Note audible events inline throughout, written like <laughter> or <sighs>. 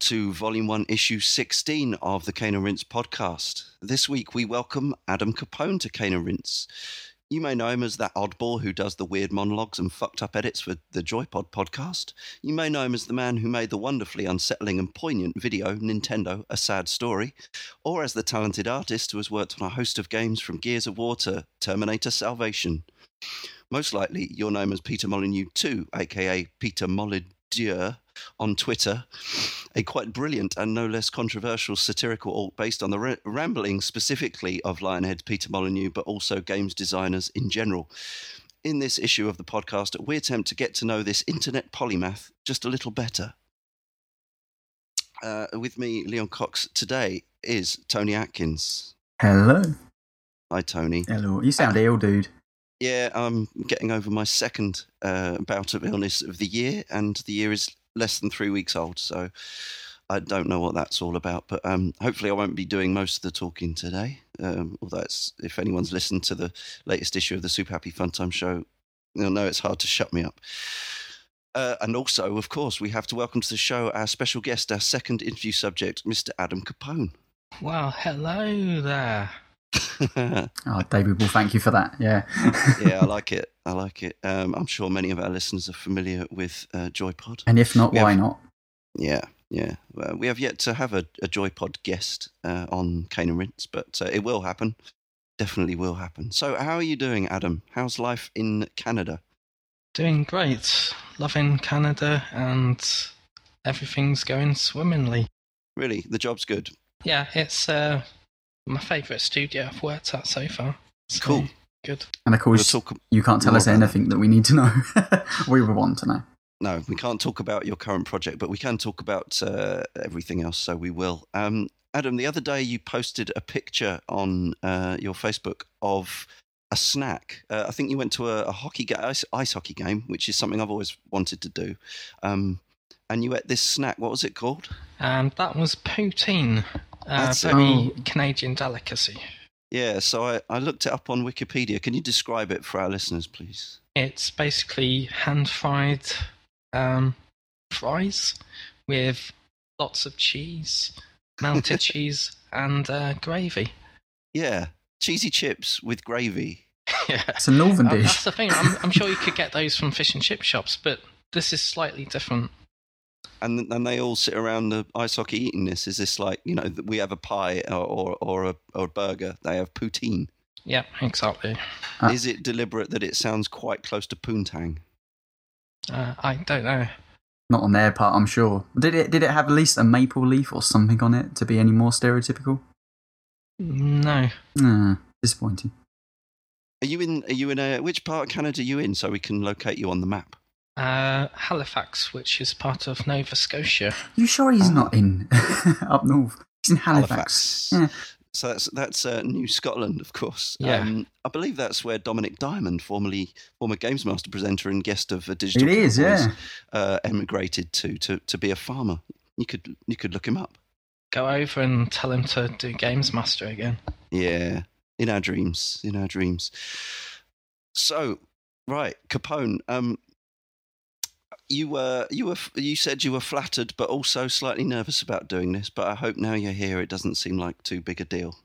To Volume 1, Issue 16 of the Cane and podcast. This week we welcome Adam Capone to Cane and Rinse. You may know him as that oddball who does the weird monologues and fucked up edits for the Joypod podcast. You may know him as the man who made the wonderfully unsettling and poignant video Nintendo A Sad Story, or as the talented artist who has worked on a host of games from Gears of War to Terminator Salvation. Most likely, you'll know him as Peter Molydeux 2, aka Peter Molydeux on Twitter, a quite brilliant and no less controversial satirical alt based on the ra- ramblings specifically of Lionhead Peter Molyneux, but also games designers in general. In this issue of the podcast, we attempt to get to know this internet polymath just a little better. Uh, with me, Leon Cox, today is Tony Atkins. Hello. Hi, Tony. Hello. You sound ill, dude. Yeah, I'm getting over my second uh, bout of illness of the year, and the year is less than three weeks old. So I don't know what that's all about, but um, hopefully I won't be doing most of the talking today. Um, although it's, if anyone's listened to the latest issue of the Super Happy Fun Time show, you'll know it's hard to shut me up. Uh, and also, of course, we have to welcome to the show our special guest, our second interview subject, Mr. Adam Capone. Well, hello there. Oh, David will thank you for that. Yeah. yeah, I <laughs> like it. I like it. Um, I'm sure many of our listeners are familiar with uh, Joypod. and if not, We why have- not? Yeah, yeah. Well, we have yet to have a, a Joypod guest uh, on Cane and Rinse, but uh, it will happen. Definitely will happen. So, how are you doing, Adam? How's life in Canada? Doing great. Loving Canada and everything's going swimmingly. Really, the job's good. Yeah, it's uh, my favourite studio I've worked at so far. So, Cool. Good. And of We'll course, you can't tell us about that. anything that we need to know. <laughs> we would want to know. No, we can't talk about your current project, but we can talk about uh, everything else. So we will. Um, Adam, the other day you posted a picture on uh, your Facebook of a snack. Uh, I think you went to a, a hockey ga- ice, ice hockey game, which is something I've always wanted to do. Um, and you ate this snack. What was it called? And that was poutine. Uh, That's it. very Canadian delicacy. Yeah, so I, I looked it up on Wikipedia. Can you describe it for our listeners, please? It's basically hand fried um, fries with lots of cheese, melted <laughs> cheese, and uh, gravy. Yeah, cheesy chips with gravy. <laughs> yeah. It's a northern Uh, dish. that's the thing. I'm, I'm sure you could get those from fish and chip shops, but this is slightly different. And and they all sit around the ice hockey eating this. Is this like you know we have a pie or or, or a or a burger? They have poutine. Yeah, exactly. Ah. Is it deliberate that it sounds quite close to poontang? Uh, I don't know. Not on their part, I'm sure. Did it? Did it have at least a maple leaf or something on it to be any more stereotypical? No. Hmm, disappointing. Are you in? Are you in a which part of Canada are you in so we can locate you on the map? Uh, Halifax, which is part of Nova Scotia. You sure he's not in <laughs> up north? He's in Halifax. Halifax. Yeah. So that's that's uh, New Scotland, of course. Yeah. Um, I believe that's where Dominik Diamond, formerly former Games Master presenter and guest of uh, Digital, It is, Cowboys, yeah. uh, emigrated to to to be a farmer. You could you could look him up. Go over and tell him to do Games Master again. Yeah, in our dreams, in our dreams. So, right, Capone. Um, you were you were you said you were flattered, but also slightly nervous about doing this. But I hope now you're here, it doesn't seem like too big a deal.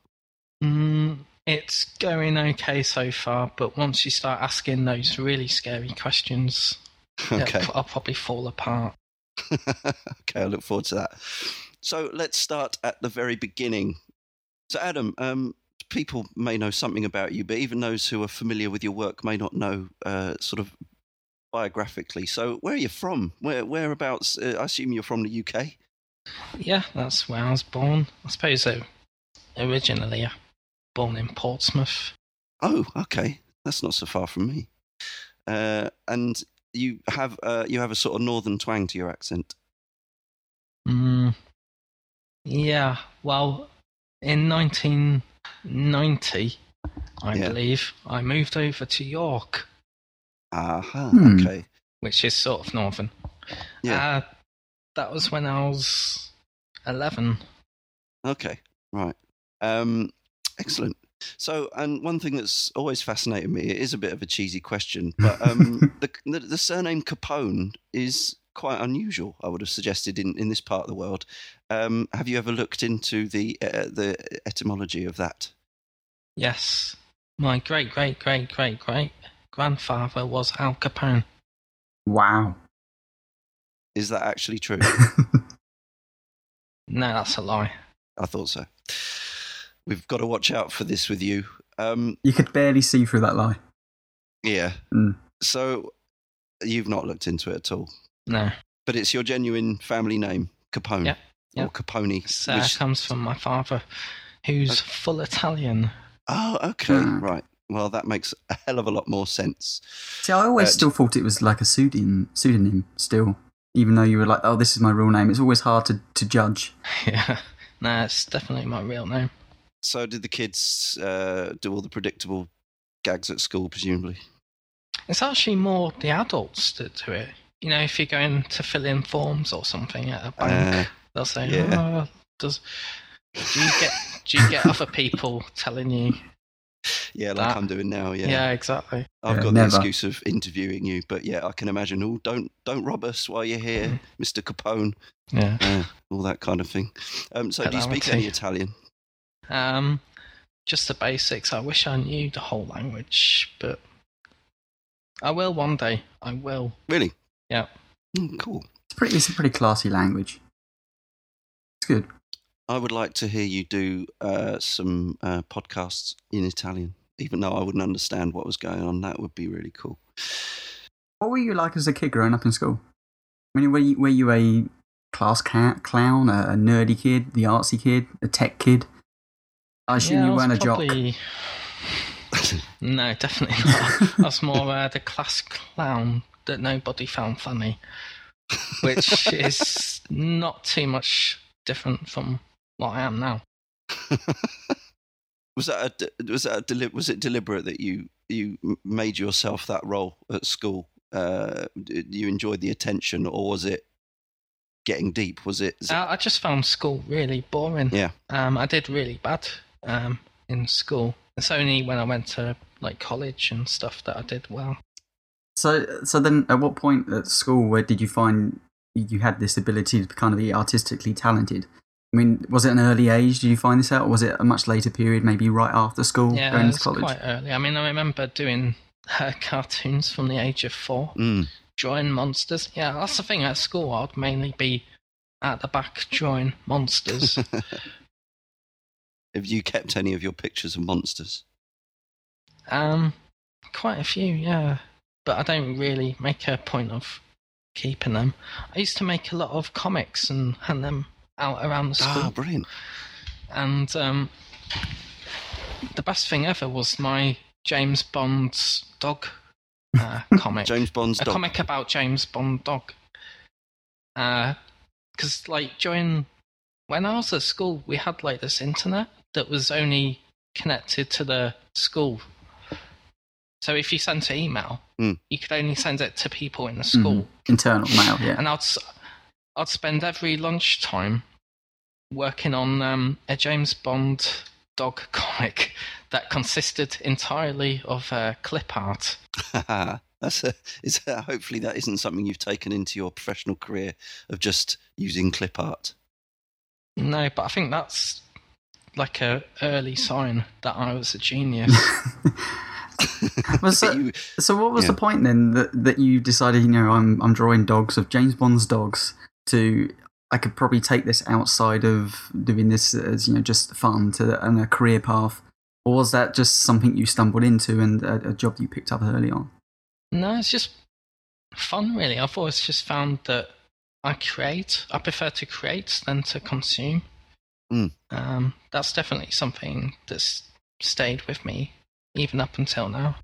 Mm, it's going okay so far, but once you start asking those really scary questions, <laughs> Okay, I'll probably fall apart. <laughs> okay, I look forward to that. So let's start at the very beginning. So, Adam, um, people may know something about you, but even those who are familiar with your work may not know uh, sort of biographically. So, where are you from? Where whereabouts? Uh, I assume you're from the UK. Yeah, that's where I was born. I suppose uh, originally uh, born in Portsmouth. Oh, okay, that's not so far from me. Uh, and you have uh, you have a sort of northern twang to your accent. Mm, yeah, well, in 1990, I Yeah. believe, I moved over to York, Aha, Hmm. okay, which is sort of northern. yeah, Uh, that was when I was 11. okay, right. Um, excellent. So, and one thing that's always fascinated me it is a bit of a cheesy question, <laughs> but um, the, the the surname Capone is quite unusual. I would have suggested in, in this part of the world. Um, have you ever looked into the uh, the etymology of that? Yes. My great great great great great grandfather was Al Capone. Wow. Is that actually true? <laughs> No, that's a lie. I thought so. We've got to watch out for this with you. Um, you could barely see through that lie. yeah. Mm. So you've not looked into it at all, No. but it's your genuine family name, Capone Yeah, yeah. or Capone. It uh, which- comes from my father, who's full Italian. oh, okay, Ah. right. Well, that makes a hell of a lot more sense. See, I always Uh, still thought it was like a pseudonym, pseudonym still. Even though you were like, oh, this is my real name. It's always hard to, to judge. <laughs> yeah. No, it's definitely my real name. So, did the kids uh, do all the predictable gags at school, presumably? It's actually more the adults that do it. You know, if you're going to fill in forms or something at a bank, Uh, they'll say, yeah. "Oh, does do you get do you get other people telling you?" <laughs> yeah, like That- I'm doing now. Yeah, Yeah, exactly. I've Yeah, got never. the excuse of interviewing you, but yeah, I can imagine. Oh, don't don't rob us while you're here, Mm. Mister Capone. Yeah. Uh, all that kind of thing. Um, so, do you speak any Italian? Um, just the basics. I wish I knew the whole language, but I will one day. I will. Really? Yeah. Mm, cool. It's pretty. It's a pretty classy language. It's good. I would like to hear you do uh, some uh, podcasts in Italian, even though I wouldn't understand what was going on. That would be really cool. What were you like as a kid growing up in school? I mean, were you, were you a class cat, clown, a, a nerdy kid, the artsy kid, a tech kid? I assume yeah, you I weren't a jock. <laughs> No, definitely not. I was more uh, the class clown that nobody found funny, which <laughs> is not too much different from what I am now. <laughs> was that a, was that a deli- was it deliberate that you you made yourself that role at school? Uh, you enjoyed the attention, or was it getting deep? Was it? is it- Uh, I just found school really boring. Yeah. Um, I did really bad um, in school. It's only when I went to like college and stuff that I did well. So, so then, at what point at school where did you find you had this ability to kind of be artistically talented? I mean, was it an early age? Did you find this out, or was it a much later period, maybe right after school, yeah, going it into was college? quite early. I mean, I remember doing uh, <laughs> cartoons from the age of four, Mm. drawing monsters. Yeah, that's the thing at school. I'd mainly be at the back drawing monsters. <laughs> Have you kept any of your pictures of monsters? um, quite a few, yeah, but I don't really make a point of keeping them. I used to make a lot of comics and hand them out around the school. Ah, brilliant! and um, the best thing ever was my James Bond's dog uh, <laughs> comic. James Bond's a dog. comic about James Bond dog. Because, like, during when I was at school, we had like this internet that was only connected to the school. So if you sent an email, Hmm. you could only send it to people in the school. Mhm. Internal mail, yeah. And I'd s- I'd spend every lunchtime working on um, a James Bond dog <laughs> comic that consisted entirely of uh, clip art. <laughs> That's a, is that, hopefully that isn't something you've taken into your professional career of just using clip art. No, but I think that's like a early sign that I was a genius. <laughs> Well, so, You- so what was Yeah. the point then that, that you decided, you know, I'm I'm drawing dogs of James Bond's dogs to I could probably take this outside of doing this as you know just fun to and a career path, or was that just something you stumbled into and a, a job you picked up early on? no, it's just fun, really. I've always just found that I create. I prefer to create than to consume. Mm. Um, that's definitely something that's stayed with me even up until now.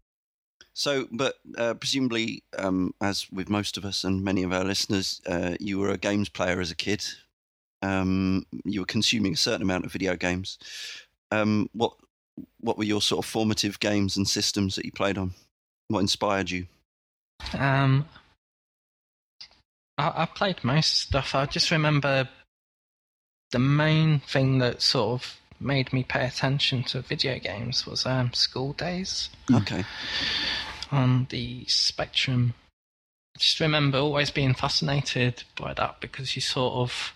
So, but uh, presumably, um, as with most of us and many of our listeners, uh, you were a games player as a kid. Um, you were consuming a certain amount of video games. Um, what what were your sort of formative games and systems that you played on? What inspired you? Um, I, I played most stuff. I just remember the main thing that sort of made me pay attention to video games was um, Skool Daze Mm. Okay, on the Spectrum just remember always being fascinated by that because you sort of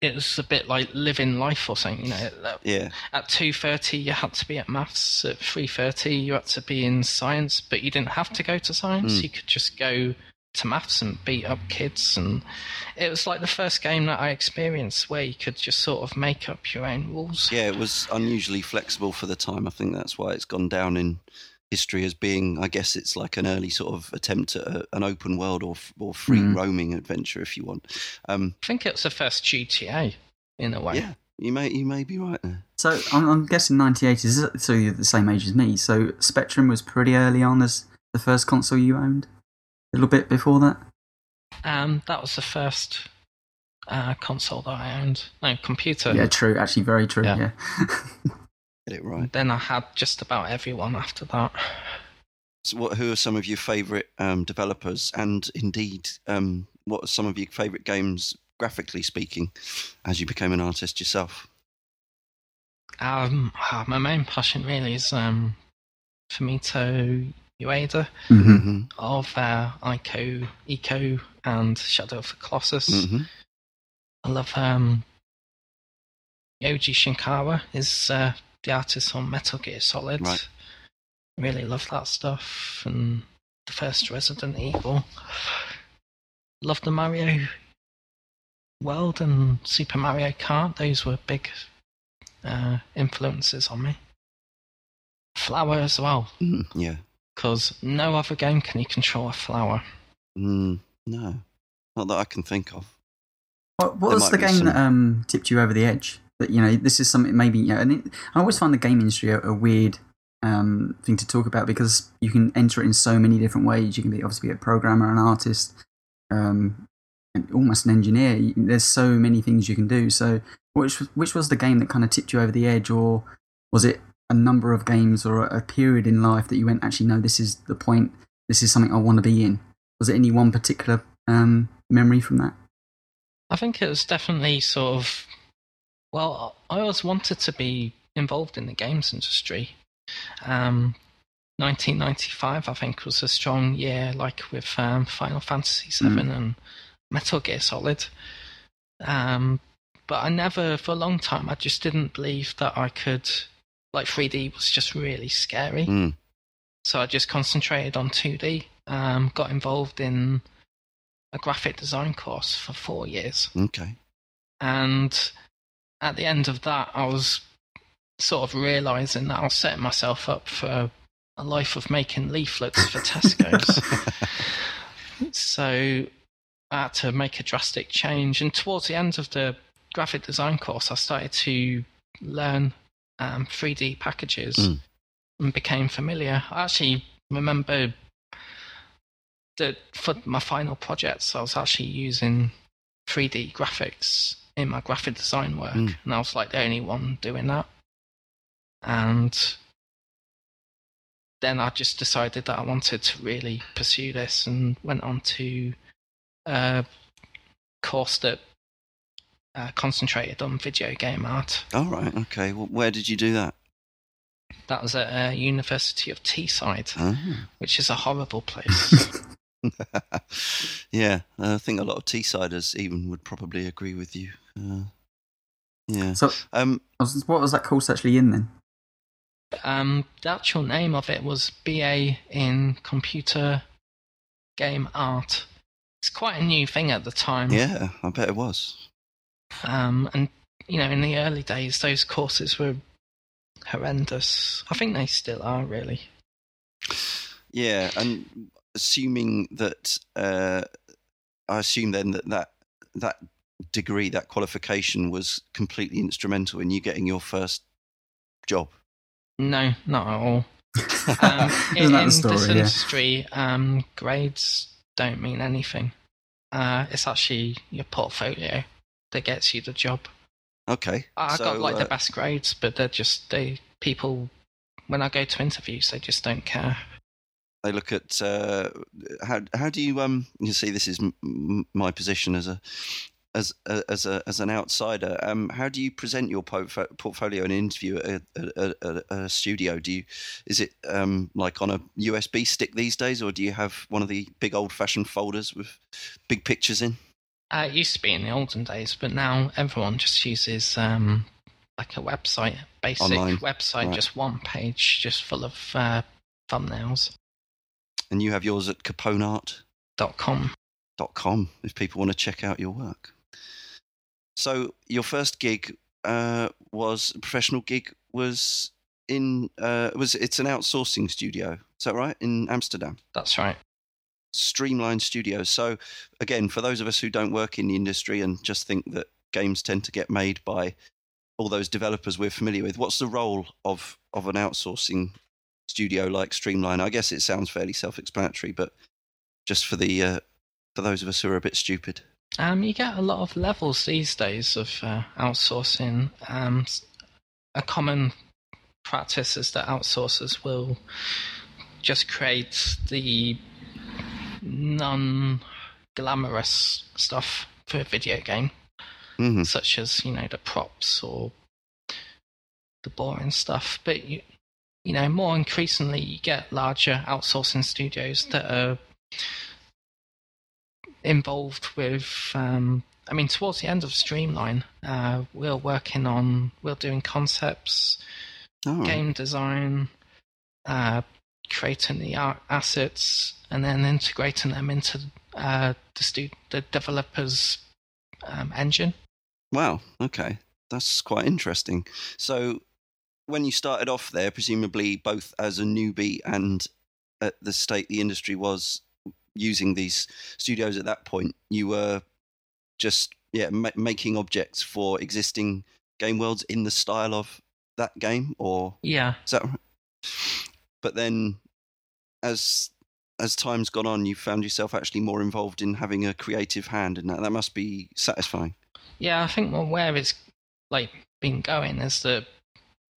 it was a bit like living life or something. You know, at, Yeah. at two thirty you had to be at maths. At three thirty you had to be in science, but you didn't have to go to science. Mm. You could just go to maths and beat up kids. And it was like the first game that I experienced where you could just sort of make up your own rules. Yeah, it was unusually flexible for the time. I think that's why it's gone down in history as being, I guess, it's like an early sort of attempt at a, an open world or or free Mm. roaming adventure, if you want. Um, I think it was the first GTA in a way. yeah, you may you may be right there. So I'm, I'm guessing 98 is so you're the same age as me. So Spectrum was pretty early on as the first console you owned. A little bit before that. Um, that was the first uh, console that I owned. No, computer. Yeah, true. Actually, very true. Yeah. Yeah. <laughs> Get it right. Then I had just about everyone after that. So, what, who are some of your favourite um, developers, and indeed, um, what are some of your favourite games, graphically speaking, as you became an artist yourself? Um, ah, my main passion really is um, Fumito Ueda hmm hmm of uh, Ico, Eco, and Shadow of the Colossus. hmm I love um, Yoji Shinkawa is uh, the artist on Metal Gear Solid. Right. Really love that stuff and the first Resident Evil. Love the Mario World and Super Mario Kart. Those were big uh, influences on me. Flower as well, Mm, yeah. Because no other game can you control a flower. Mm, no, not that I can think of. What, what was the game some- that um, tipped you over the edge? That you know, this is something maybe. You know, and it, I always find the game industry a, a weird um, thing to talk about because you can enter it in so many different ways. You can be obviously be a programmer, an artist, um, and almost an engineer. There's so many things you can do. So, which which was the game that kind of tipped you over the edge, or was it a number of games or a, a period in life that you went, actually, no, this is the point. This is something I want to be in. Was it any one particular um, memory from that? I think it was definitely sort of. Well, I always wanted to be involved in the games industry. Um, 1995, I think, was a strong year, like with um, Final Fantasy VII Mm. and Metal Gear Solid. Um, but I never, for a long time, I just didn't believe that I could. Like 3D was just really scary. Mm, So I just concentrated on 2D. Um, got involved in a graphic design course for four years. okay. And at the end of that, I was sort of realizing that I was setting myself up for a life of making leaflets for Tesco's. <laughs> so I had to make a drastic change. And towards the end of the graphic design course, I started to learn um, 3D packages Mm. and became familiar. I actually remember that for my final projects, I was actually using 3D graphics in my graphic design work, Mm. and I was like the only one doing that. And then I just decided that I wanted to really pursue this and went on to a course that uh, concentrated on video game art. All right. Okay. Well, where did you do that? That was at uh, University of Teesside, Ah. which is a horrible place. <laughs> yeah, I think a lot of Teessiders even would probably agree with you. Uh, yeah. So, Um, was- what was that course actually in then? um, the actual name of it was BA in Computer Game Art. It's quite a new thing at the time. yeah, I bet it was. Um, and you know, in the early days, those courses were horrendous. I think they still are, really. Yeah, and assuming that, uh, I assume then that that that degree, that qualification, was completely instrumental in you getting your first job. No, not at all. <laughs> Um, <laughs> in in story? this Yeah. industry, um, grades don't mean anything. Uh, it's actually your portfolio that gets you the job. Okay, I so, got like uh, the best grades, but they're just they people. When I go to interviews, they just don't care. they look at uh, how how do you um you see this is m- m- my position as a as a, as a as an outsider, um, how do you present your portf- portfolio in an interview at a, a, a, studio? Do you is it um, like on a USB stick these days, or do you have one of the big old fashioned folders with big pictures in? Uh, it used to be in the olden days, but now everyone just uses um, like a website, basic Online. website, right. just one page, just full of uh, thumbnails. And you have yours at caponeart.com. Dot com if people want to check out your work. So your first gig uh, was a professional gig was in uh, was it's an outsourcing studio. Is that right in Amsterdam? That's right. Streamline Studios. So again, for those of us who don't work in the industry and just think that games tend to get made by all those developers we're familiar with, what's the role of of an outsourcing studio like Streamline? I guess it sounds fairly self-explanatory, but just for the uh, for those of us who are a bit stupid. Um, you get a lot of levels these days of uh, outsourcing. Um, a common practice is that outsourcers will just create the non glamorous stuff for a video game, mm-hmm. such as you know the props or the boring stuff. But you, you know, more increasingly, you get larger outsourcing studios that are involved with. Um, I mean, towards the end of Streamline, uh, we're working on we're doing concepts, oh. game design, uh, creating the art assets, and then integrating them into uh, the stu- the developer's um, engine. Wow. Okay, that's quite interesting. So, when you started off there, presumably both as a newbie and at the state the industry was using these studios at that point, you were just yeah ma- making objects for existing game worlds in the style of that game, or yeah, is that? But then, as as time's gone on, you found yourself actually more involved in having a creative hand, and that that must be satisfying. Yeah, I think where it's like been going is that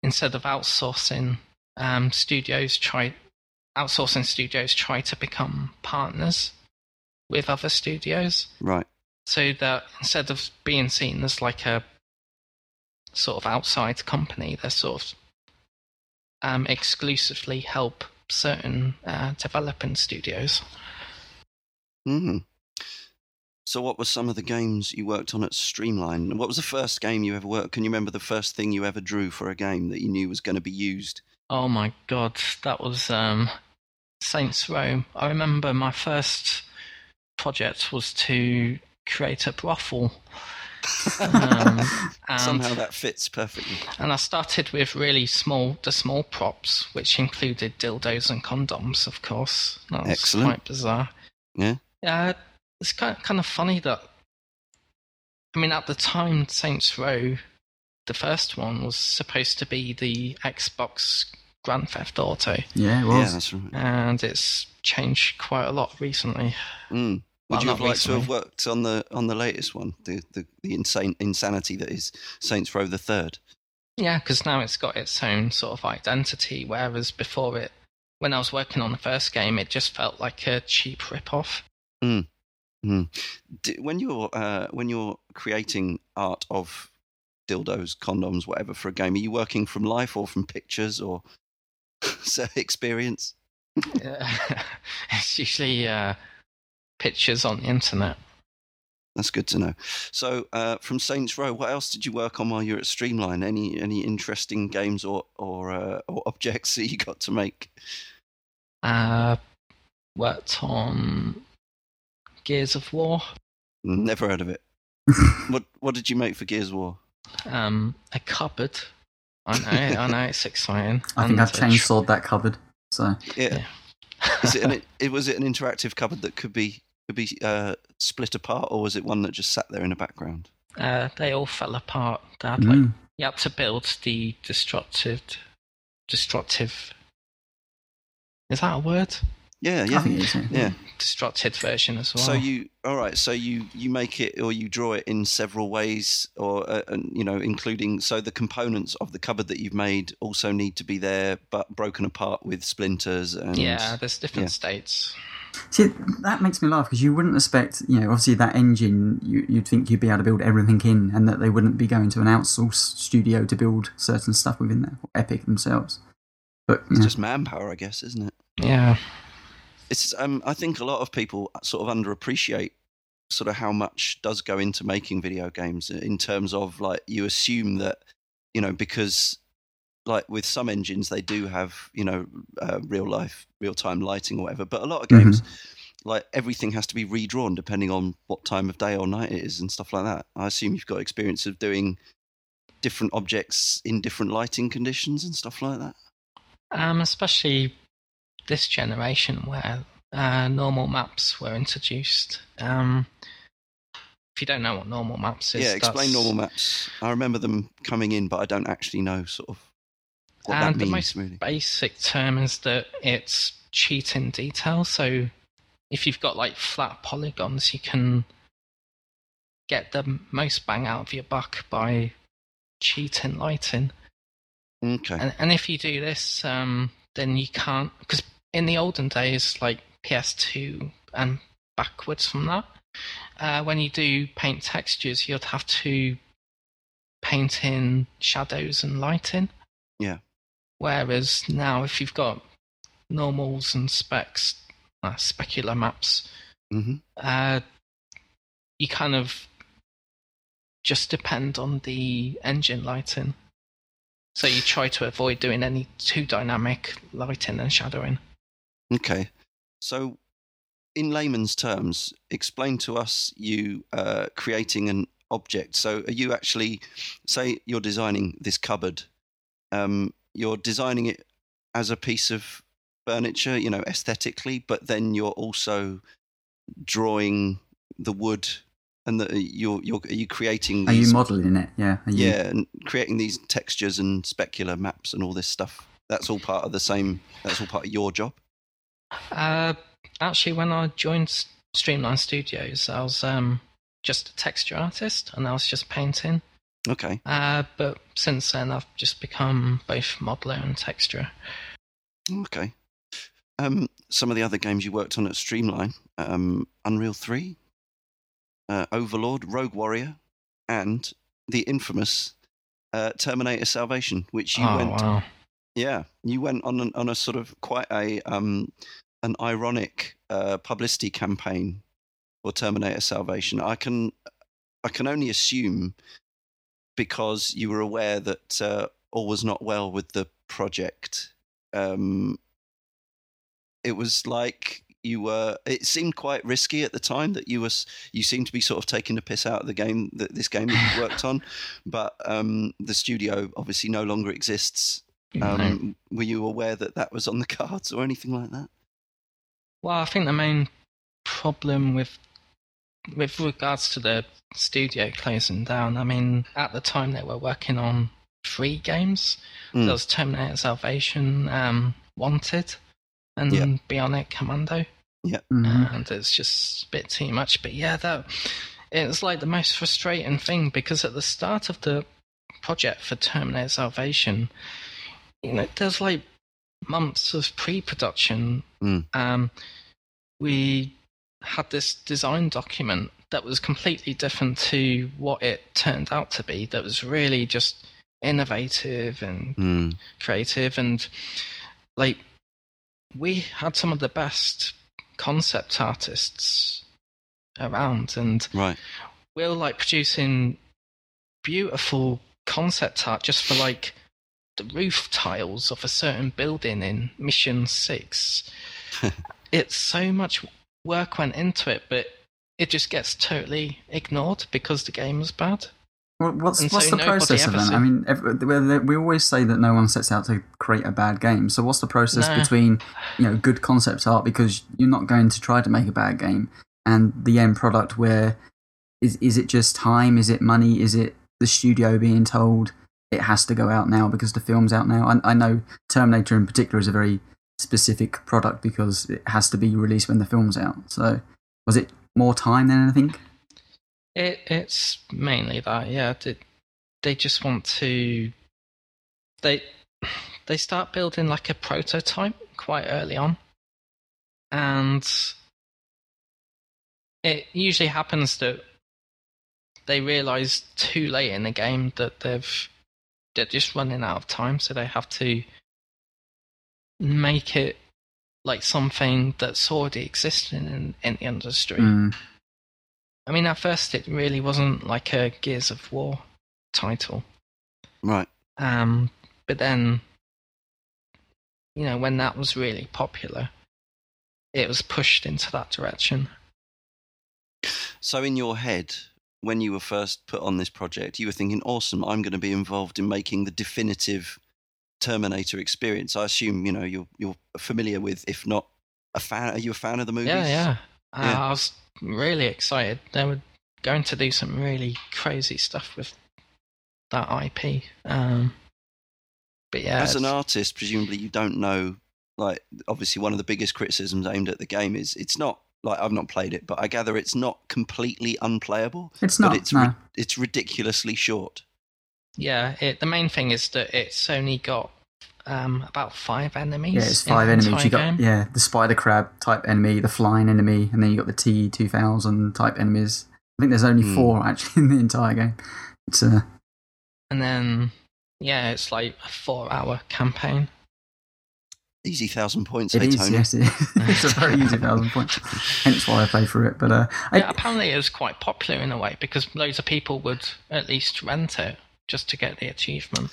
instead of outsourcing, um, studios try outsourcing studios try to become partners with other studios. Right. So that instead of being seen as like a sort of outside company, they're sort of um, exclusively help certain uh, developing studios. Hmm. So, what were some of the games you worked on at Streamline? What was the first game you ever worked? Can you remember the first thing you ever drew for a game that you knew was going to be used? Oh my god, that was um, Saints Row. I remember my first project was to create a brothel. Um, <laughs> Somehow that fits perfectly. And I started with really small, the small props, which included dildos and condoms, of course. That was Excellent. quite bizarre. Yeah. Yeah, it's kind of, kind of funny that. I mean, at the time, Saints Row, the first one was supposed to be the Xbox Grand Theft Auto. Yeah, it was. Yeah, that's right. And it's changed quite a lot recently. Mm. Would well, you have liked to have worked on the on the latest one, the the, the insane insanity that is Saints Row the Third? Yeah, because now it's got its own sort of identity, whereas before it, when I was working on the first game, it just felt like a cheap rip-off. Mm. Mm. When you're uh, when you're creating art of dildos, condoms, whatever for a game, are you working from life or from pictures or <laughs> experience? <laughs> it's usually uh, pictures on the internet. That's good to know. So, uh, from Saints Row, what else did you work on while you were at Streamline? Any any interesting games or or uh, or objects that you got to make? Uh, worked on Gears of War. Never heard of it. what what did you make for Gears of War? Um, a cupboard I know, I know, it's exciting. <laughs> I think I've chainsawed that cupboard. So yeah, yeah. Is it, an, <laughs> it was it an interactive cupboard that could be could be uh, split apart, or was it one that just sat there in the background? Uh, they all fell apart. They had, like, mm. You had to build the destructive, destructive. Is that a word? Yeah, yeah, yeah. Destructed version as well. So you, all right. So you you make it or you draw it in several ways, or uh, and, you know, including so the components of the cupboard that you've made also need to be there, but broken apart with splinters and yeah, there's different yeah. states. See, that makes me laugh because you wouldn't expect, you know, obviously that engine, you, you'd think you'd be able to build everything in and that they wouldn't be going to an outsourced studio to build certain stuff within there, or Epic themselves. But It's yeah. just manpower, I guess, isn't it? Yeah. It's um, I think a lot of people sort of underappreciate sort of how much does go into making video games in terms of like you assume that you know because like with some engines they do have you know uh, real life real time lighting or whatever but a lot of games like everything has to be redrawn depending on what time of day or night it is and stuff like that. I assume you've got experience of doing different objects in different lighting conditions and stuff like that? Um, especially this generation where uh, normal maps were introduced. Um, if you don't know what normal maps is, yeah explain that's- normal maps. I remember them coming in but i don't actually know sort of what And that the most really basic term is that it's cheating detail. So if you've got like flat polygons, you can get the most bang out of your buck by cheating lighting. okay And, and if you do this, um, then you can't because in the olden days, like PS2 and backwards from that, uh, when you do paint textures, you'd have to paint in shadows and lighting. Yeah. Whereas now, if you've got normals and specs, uh, specular maps, hmm uh, you kind of just depend on the engine lighting. So you try to avoid doing any too dynamic lighting and shadowing. Okay. So, in layman's terms, explain to us you uh, creating an object. So, are you actually, say, you're designing this cupboard, um, you're designing it as a piece of furniture, you know, aesthetically, but then you're also drawing the wood and the, you're, you're, are you creating Are you modelling it? Yeah. Are you, yeah, and creating these textures and specular maps and all this stuff? That's all part of the same, that's all part of your job? Uh, actually, when I joined Streamline Studios, I was um, just a texture artist and I was just painting. Okay. Uh, but since then, I've just become both modeler and texturer. Okay. Um, some of the other games you worked on at Streamline, um, Unreal 3, uh, Overlord, Rogue Warrior, and the infamous uh, Terminator Salvation, which you oh, went, wow. yeah, you went on an, on a sort of quite a um, an ironic uh, publicity campaign for Terminator Salvation. I can I can only assume because you were aware that uh, all was not well with the project. Um, it was like you were. It seemed quite risky at the time that you were. You seemed to be sort of taking the piss out of the game that this game that you <laughs> worked on, but um, the studio obviously no longer exists. No. Um, were you aware that that was on the <laughs> cards or anything like that? Well, I think the main problem with with regards to the studio closing down, I mean, at the time they were working on three games. Mm. There was Terminator Salvation, um, Wanted, and Yeah. Bionic Commando. Mhm. And it's just a bit too much. But yeah, that it's like the most frustrating thing because at the start of the project for Terminator Salvation, you know, there's like months of pre-production. Mm. Um, we had this design document that was completely different to what it turned out to be. That was really just innovative and Mm. creative and like we had some of the best concept artists around and Right. we were like producing beautiful concept art just for like the roof tiles of a certain building in mission 6 <laughs> it's so much work went into it but it just gets totally ignored because the game was bad Well, what's And what's so the process of that? I mean, we always say that no one sets out to create a bad game. So what's the process Nah. between you know good concept art because you're not going to try to make a bad game and the end product where is is it just time? Is it money? Is it the studio being told it has to go out now because the film's out now? I, I know Terminator in particular is a very specific product because it has to be released when the film's out. So was it more time than anything? It it's mainly that, yeah. They, they just want to they they start building like a prototype quite early on, and it usually happens that they realize too late in the game that they've they're just running out of time, so they have to make it like something that's already existing in, in the industry. Mm. I mean, at first it really wasn't like a Gears of War title, Right. um, but then, you know, when that was really popular, it was pushed into that direction. So, in your head, when you were first put on this project, you were thinking, awesome, I'm going to be involved in making the definitive Terminator experience. I assume, you know, you're, you're familiar with, if not a fan, are you a fan of the movies? Yeah, yeah. Uh, I was really excited. They were going to do some really crazy stuff with that IP. Um, but yeah, As an artist, presumably you don't know, like, obviously one of the biggest criticisms aimed at the game is it's not, like, I've not played it, but I gather it's not completely unplayable. It's But not. it's no. ri- it's ridiculously short. Yeah. It, the main thing is that it's only got um, about five enemies. yeah, it's five the enemies. You got game. yeah, the spider crab type enemy, the flying enemy, and then you got the T two thousand type enemies. I think there's only Hmm. four actually <laughs> in the entire game. It's uh, and then yeah, it's like a four-hour campaign. Easy thousand points, it hey, is Tony. yes, it is. <laughs> it's a very easy thousand points. Hence why I play for it. But uh, I, Yeah, apparently it was quite popular in a way because loads of people would at least rent it just to get the achievement.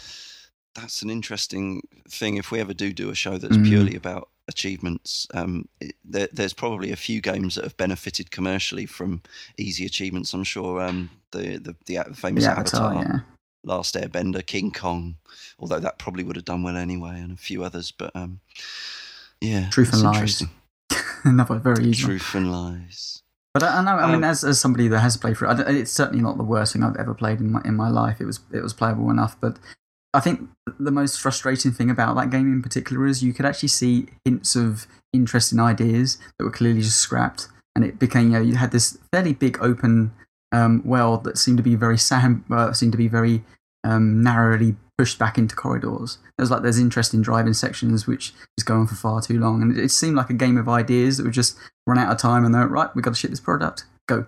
That's an interesting thing. If we ever do do a show that's Mm. purely about achievements, um, it, there, there's probably a few games that have benefited commercially from easy achievements. I'm sure um, the, the the famous the Avatar, Avatar, yeah. Last Airbender, King Kong, although that probably would have done well anyway, and a few others. But um, yeah, Truth and Lies. <laughs> Another very easy. one. Truth and lies. But I, I know. I mean, Um, as, as somebody that has played for it, it's certainly not the worst thing I've ever played in my in my life. It was it was playable enough, but I think the most frustrating thing about that game in particular is you could actually see hints of interesting ideas that were clearly just scrapped, and it became you know you had this fairly big open um, world that seemed to be very sam uh, seemed to be very um, narrowly pushed back into corridors. There's like there's interesting driving sections which is going for far too long, and it, it seemed like a game of ideas that would just run out of time, and they're like, right, we've got to ship this product. Go.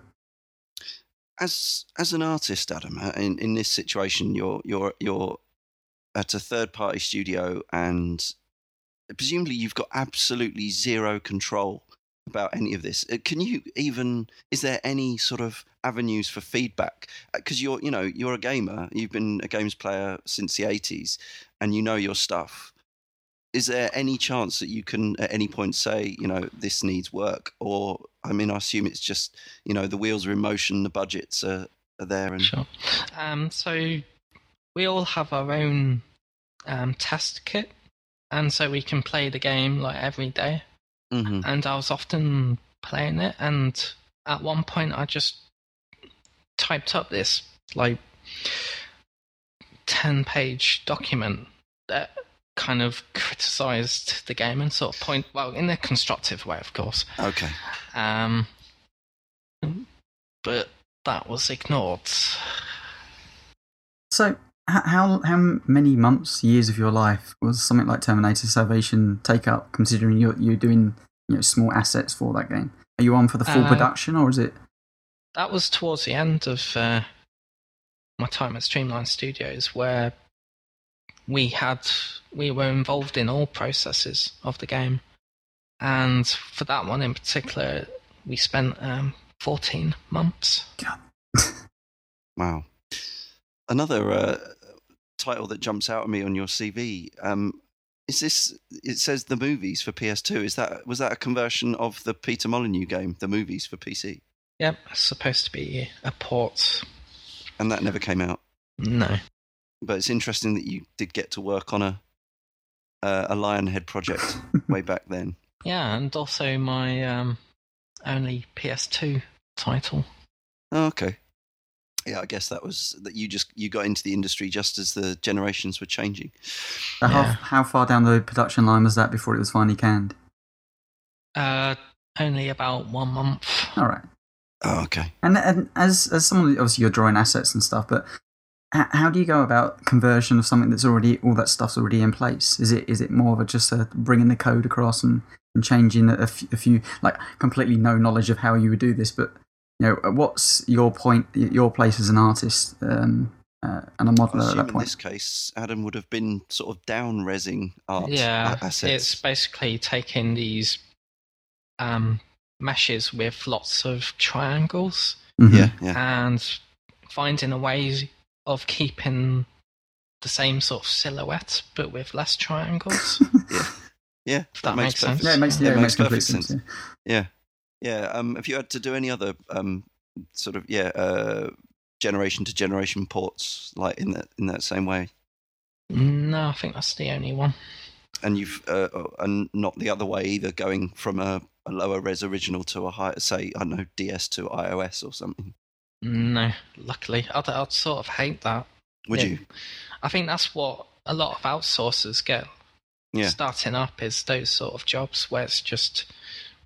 as as an artist, Adam, uh, in, in this situation, you're you're you're at a third party studio, and presumably you've got absolutely zero control about any of this. Uh, Can you even? Is there any sort of avenues for feedback? Because you're you know you're a gamer. You've been a games player since the '80s, and you know your stuff. Is there any chance that you can at any point say, you know, this needs work? Or, I mean, I assume it's just you know the wheels are in motion, the budgets are, are there, and Sure. Um, so we all have our own um, test kit, and so we can play the game like every day. Mhm. And I was often playing it, and at one point I just typed up this like ten-page document that kind of criticized the game and sort of point well in a constructive way, of course. okay, Um, but that was ignored. So, h- how how many months, years of your life was something like Terminator Salvation take up? Considering you're you're doing you know small assets for that game, are you on for the full Uh, production, or is it? That was towards the end of uh, my time at Streamline Studios, where we had we were involved in all processes of the game, and for that one in particular, we spent um, fourteen months. <laughs> wow. Another uh, title that jumps out at me on your CV. Um, is this? It says the movies for PS2. Is that was that a conversion of the Peter Molyneux game, the movies for PC, Yep, it's supposed to be a port. and that never came out? No. But it's interesting that you did get to work on a uh, a Lionhead project <laughs> way back then. Yeah, and also my um, only PS2 title. Oh, okay. Yeah, I guess that was that you just you got into the industry just as the generations were changing. Uh, how, how far down the production line was that before it was finally canned? Uh, only about one month. All right. Oh, okay. And, and as as someone, obviously you're drawing assets and stuff, but h- how do you go about conversion of something that's already all that stuff's already in place? Is it is it more of a just a bringing the code across and, and changing a, f- a few like completely no knowledge of how you would do this, but you know, what's your point, your place as an artist um, uh, and a modeler at assume that in this case, Adam would have been sort of down resing art yeah, assets. it's basically taking these um, meshes with lots of triangles Mhm. Yeah, yeah. and finding a way of keeping the same sort of silhouette but with less triangles. <laughs> Yeah, If that makes perfect sense. Yeah, it makes, It yeah, it makes makes complete perfect sense. Yeah, yeah. Um, have you had to do any other um, sort of yeah uh, generation to generation ports like in that in that same way? no, I think that's the only one. And you've uh, uh, and not the other way either, going from a, a lower res original to a higher, say I don't know DS to iOS or something. No, luckily. I'd, I'd sort of hate that. Would Yeah. you? I think that's what a lot of outsourcers get Yeah. starting up is those sort of jobs where it's just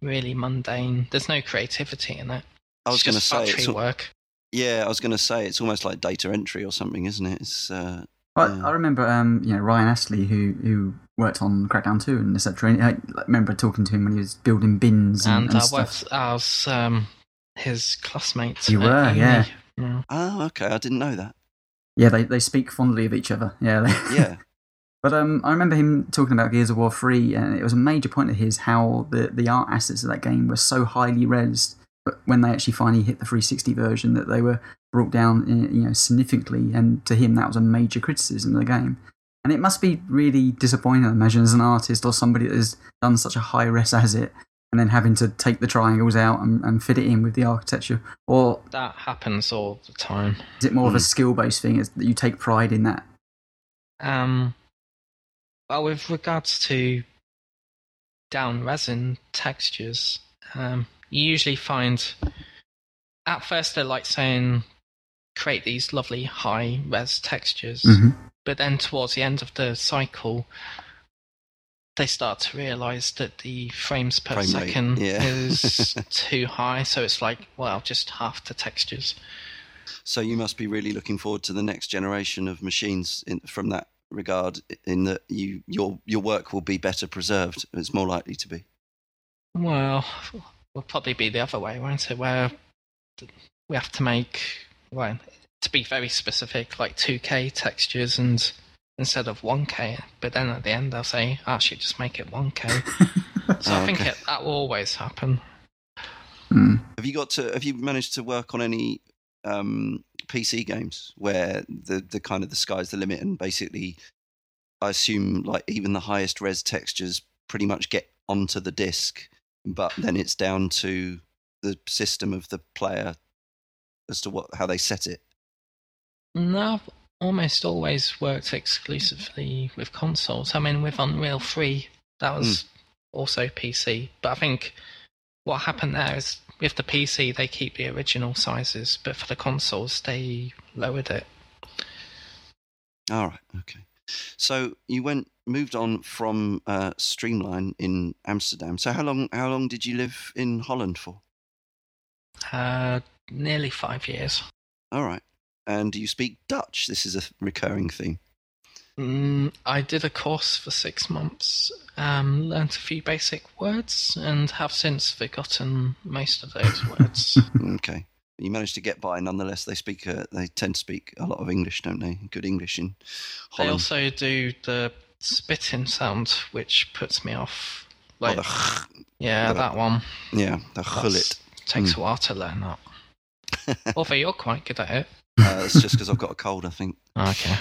really mundane. There's no creativity in it. I was going to say, it's, al- work. yeah, I was going to say it's almost like data entry or something, isn't it? It's uh, Well, Yeah. I remember, um, you know, Ryan Astley, who who worked on Crackdown 2 and etc. I remember talking to him when he was building bins and, And and I stuff. was, I was um, his classmate. You were, yeah. yeah. oh, okay, I didn't know that. Yeah, they, they speak fondly of each other. Yeah, they, Yeah, <laughs> But um, I remember him talking about Gears of War 3, and it was a major point of his how the, the art assets of that game were so highly resed, but when they actually finally hit the 360 version, that they were brought down uh, you know, significantly, and to him, that was a major criticism of the game. And it must be really disappointing, I imagine, as an artist or somebody that has done such a high res as it, and then having to take the triangles out and, and fit it in with the architecture. Or That happens all the time. is it more of a Mm. skill based thing? Is that you take pride in that? Um, well, with regards to down resin textures, um, you usually find at first they're like saying create these lovely high res textures, hmm but then towards the end of the cycle, they start to realize that the frames per Frame second yeah. is <laughs> too high. So it's like, well, just half the textures. So you must be really looking forward to the next generation of machines in, from that regard. In that you your your work will be better preserved. It's more likely to be. Well, will probably be the other way, won't it? Where we have to make, well, to be very specific, like 2K textures and instead of 1K. But then at the end, they'll say, actually, just make it 1K. <laughs> so Oh, I think okay. it, that will always happen. Mm. Have you got to? Have you managed to work on any um, PC games where the the kind of the sky's the limit and basically, I assume like even the highest res textures pretty much get onto the disc, but then it's down to the system of the player as to what how they set it. No, I've almost always worked exclusively with consoles. I mean, with Unreal 3, that was also PC. But I think what happened there is with the PC, they keep the original sizes, but for the consoles, they lowered it. All right. Okay. So you went moved on from uh, Streamline in Amsterdam. So how long how long did you live in Holland for? Uh, nearly five years. All right. And do you speak Dutch? This is a recurring theme. Mm, I did a course for six months, um, learnt a few basic words, and have since forgotten most of those <laughs> words. Okay. You managed to get by nonetheless. They speak. Uh, they tend to speak a lot of English, don't they? Good English in They also do the spitting sound, which puts me off. Oh, Like, the yeah, the- that one yeah, the That's- gullet. takes Hmm. a while to learn that. <laughs> Although you're quite good at it. Uh, it's just because I've got a cold, I think. <laughs> Okay.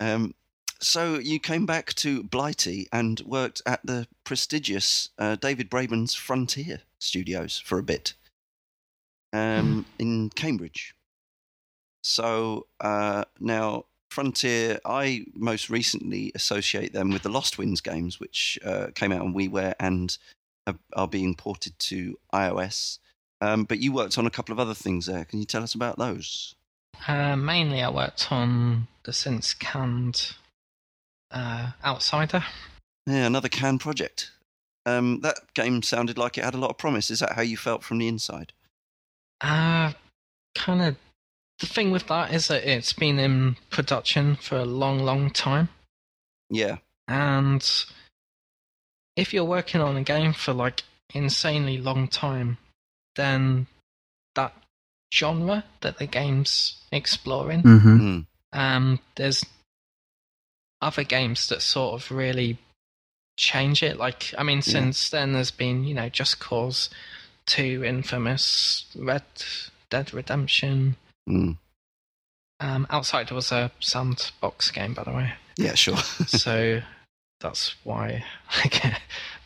Um, so you came back to Blighty and worked at the prestigious uh, David Braben's Frontier Studios for a bit um, in Cambridge. So uh, now Frontier, I most recently associate them with the LostWinds games, which uh, came out on WiiWare and are, are being ported to iOS. Um, but you worked on a couple of other things there. Can you tell us about those? Uh, mainly, I worked on the since canned uh, Outsider. Yeah, another can project. Um, that game sounded like it had a lot of promise. Is that how you felt from the inside? Uh, kind of. The thing with that is that it's been in production for a long, long time. Yeah, And if you're working on a game for like insanely long time, then that genre that the game's exploring. hmm Mm. Um, there's other games that sort of really change it. Like, I mean, Yeah. since then there's been, you know, Just Cause 2, Infamous, Red Dead Redemption. Mm. Um, outside was a sandbox game, by the way. Yeah, sure. <laughs> So that's why.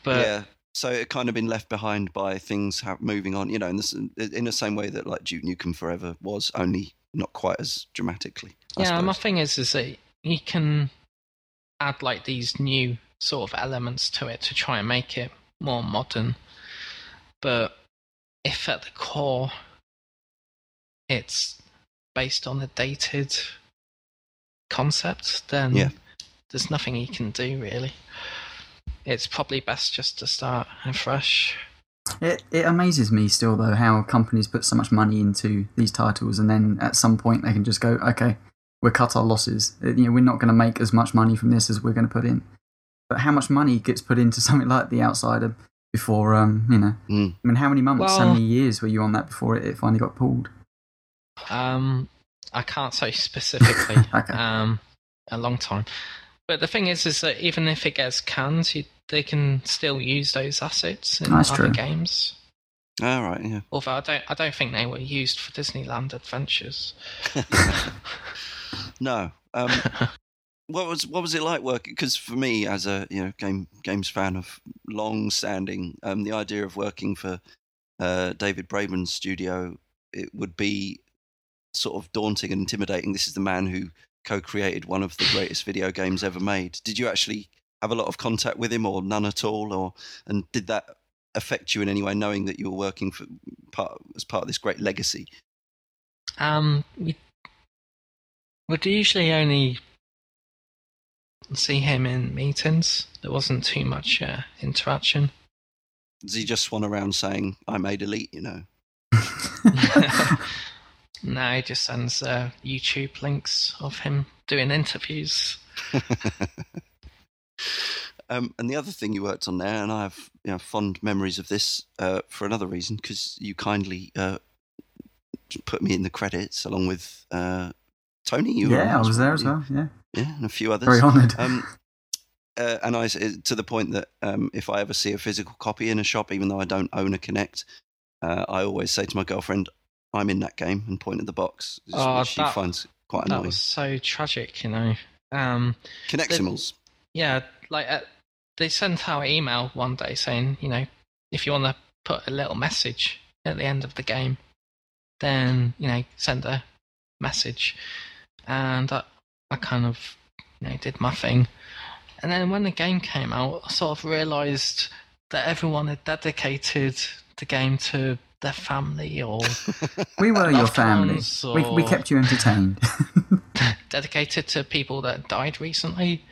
but yeah. So it kind of been left behind by things moving on, you know, in, this, in the same way that like Duke Nukem Forever was, only not quite as dramatically. I yeah, my thing is, is that you can add like these new sort of elements to it to try and make it more modern. But if at the core it's based on a dated concept, then Yeah. there's nothing you can do really. It's probably best just to start afresh. It, it amazes me still though how companies put so much money into these titles and then at some point they can just go, okay, we'll cut our losses. Uh, You know, we're not going to make as much money from this as we're going to put in. But how much money gets put into <laughs> something like The Outsider before, um, you know, Mm. I mean, how many months, how many years were you on that before it, it finally got pulled? Um, I can't say specifically. <laughs> Okay. Um, a long time. But the thing is, is that even if it gets canned, you, they can still use those assets in That's other true. games. All right, yeah. Although I don't, I don't think they were used for Disneyland Adventures. <laughs> no. Um, <laughs> what was what was it like working? Because for me, as a you know game games fan of long standing, um, the idea of working for uh, David Braben's studio it would be sort of daunting and intimidating. This is the man who co-created one of the greatest video games ever made. Did you actually have a lot of contact with him, or none at all, or and did that affect you in any way, knowing that you were working for part as part of this great legacy? Um, we would usually only see him in meetings. There wasn't too much uh, interaction. Does he just swan around saying, "I made Elite"? You know. <laughs> no, he just sends uh, YouTube links of him doing interviews. <laughs> um, and the other thing you worked on there, and I have you know, fond memories of this uh, for another reason, because you kindly uh, put me in the credits along with uh, Tony. You were yeah, I that was there as well. Yeah, Yeah, and a few others. very honoured. Um, uh, and I to the point that um, if I ever see a physical copy in a shop, even though I don't own a Kinect, uh, I always say to my girlfriend, "I'm in that game," and point at the box, which Oh, she that- finds quite That annoying. was so tragic, you know. Um, Kinectimals. yeah, like uh, they sent out an email one day saying, you know, if you want to put a little message at the end of the game, then you know, send a message. And I, I kind of, you know, did my thing. And then when the game came out, I sort of realised that everyone had dedicated the game to their family or <laughs> we were your family. We, we kept you entertained. <laughs> dedicated to people that died recently.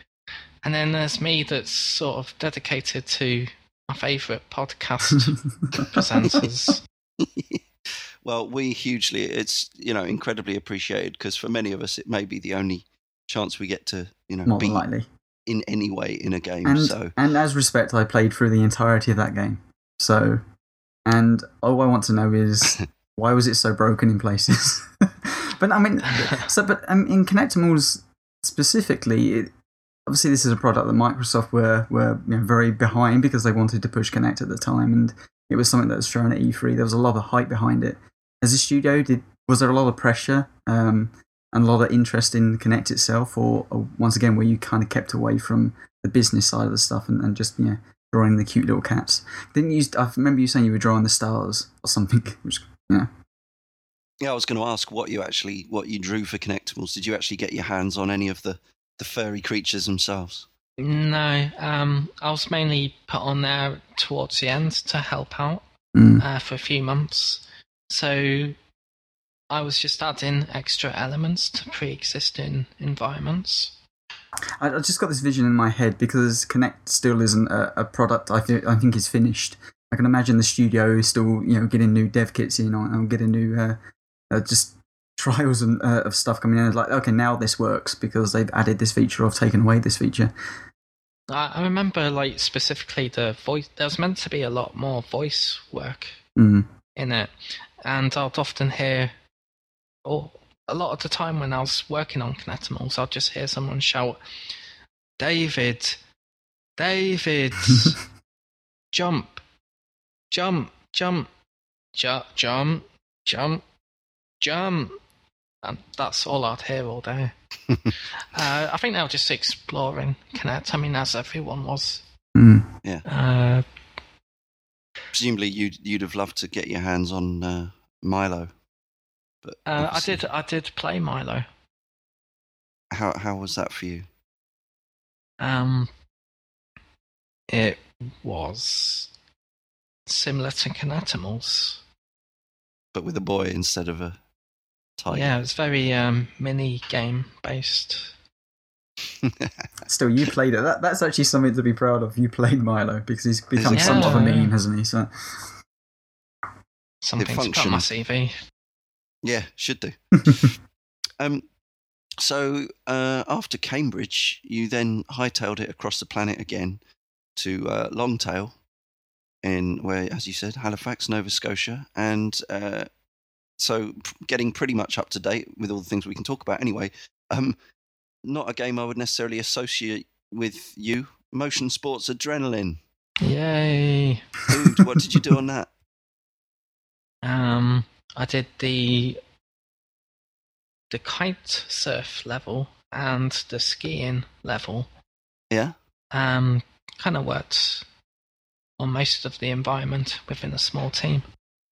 And then there's me that's sort of dedicated to my favourite podcast <laughs> presenters. Well, we hugely, it's, you know, incredibly appreciated because for many of us, it may be the only chance we get to, you know, More be likely. in any way in a game. And, so, and as respect, I played through the entirety of that game. So, and all I want to know is <laughs> why was it so broken in places? <laughs> but I mean, so but um, in Kinectimals specifically, it, obviously this is a product that Microsoft were were you know, very behind because they wanted to push Kinect at the time, and it was something that was shown at E3. There was a lot of hype behind it. As a studio, did was there a lot of pressure um, and a lot of interest in Kinect itself, or, or once again were you kind of kept away from the business side of the stuff and, and just you know drawing the cute little cats? Didn't you? I remember you saying you were drawing the stars or something, <laughs> which yeah. yeah, I was going to ask what you actually, what you drew for Kinectimals. Did you actually get your hands on any of the, the furry creatures themselves? no, um, I was mainly put on there towards the end to help out Mm. uh, for a few months. So I was just adding extra elements to pre existing environments. I, I just got this vision in my head because Kinect still isn't a, a product I, th- I think is finished. I can imagine the studio is still you know getting new dev kits in or, or getting new uh, uh, just trials and, uh, of stuff coming in. Like okay, now this works because they've added this feature or taken away this feature. I, remember, like, specifically the voice, there was meant to be a lot more voice work Mm. in it. And I'd often hear or a lot of the time when I was working on Kinectimals, I'd just hear someone shout, David, David, <laughs> jump, jump, jump, jump, jump, jump, jump. And that's all I'd hear all day. <laughs> uh, I think they were just exploring Kinect. I mean, as everyone was. Mm. Uh, Presumably, you'd you'd have loved to get your hands on uh, Milo, but uh, I did. I did play Milo. How how was that for you? Um, it was similar to Kinectimals. But with a boy instead of a tiger. Yeah, it was very um, mini game based. Still, you played it. That, that's actually something to be proud of. You played Milo because he's become Yeah. somewhat of a meme, hasn't he? So Something to put on my CV. Yeah, should do. <laughs> um, so uh, after Cambridge, you then hightailed it across the planet again to uh, Longtail, in where, as you said, Halifax, Nova Scotia, and uh, so p- getting pretty much up to date with all the things we can talk about. Anyway, um, not a game I would necessarily associate with you. MotionSports Adrenaline, Yay! dude. what did you do on that? <laughs> Um, I did the the kite surf level and the skiing level. Yeah. Um, kind of worked on most of the environment within a small team.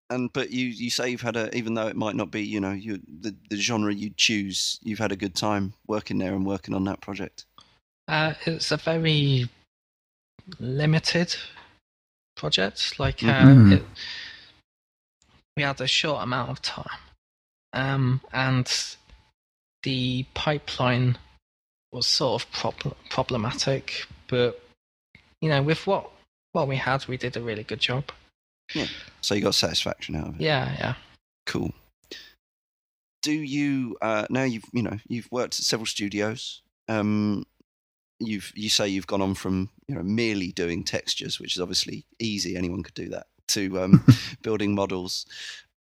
And but you you say you've had a even though it might not be you know you the, the genre you choose you've had a good time working there and working on that project Uh, it's a very limited project. Like, uh, Mhm. it, we had a short amount of time, um, and the pipeline was sort of prob- problematic. But you know, with what what we had, we did a really good job. So you got satisfaction out of it. Yeah, yeah. cool. Do you uh now you've you know you've worked at several studios um you've you say you've gone on from you know merely doing textures which is obviously easy anyone could do that to um <laughs> building models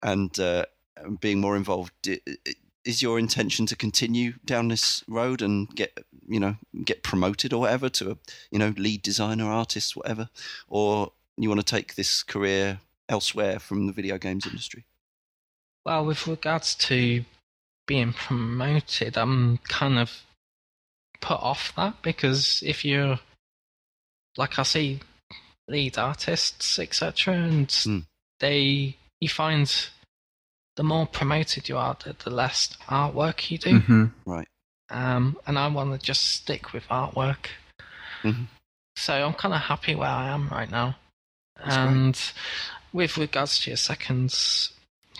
and uh being more involved. Is your intention to continue down this road and get you know get promoted or whatever to a you know lead designer artist whatever? Or you want to take this career elsewhere from the video games industry Well, with regards to being promoted, I'm kind of put off that because if you're, like, I see lead artists, etc., and Mm. they, you find the more promoted you are, the, the less artwork you do. Mhm. right Um, and I want to just stick with artwork. Mhm. So I'm kind of happy where I am right now. That's great. and with regards to your second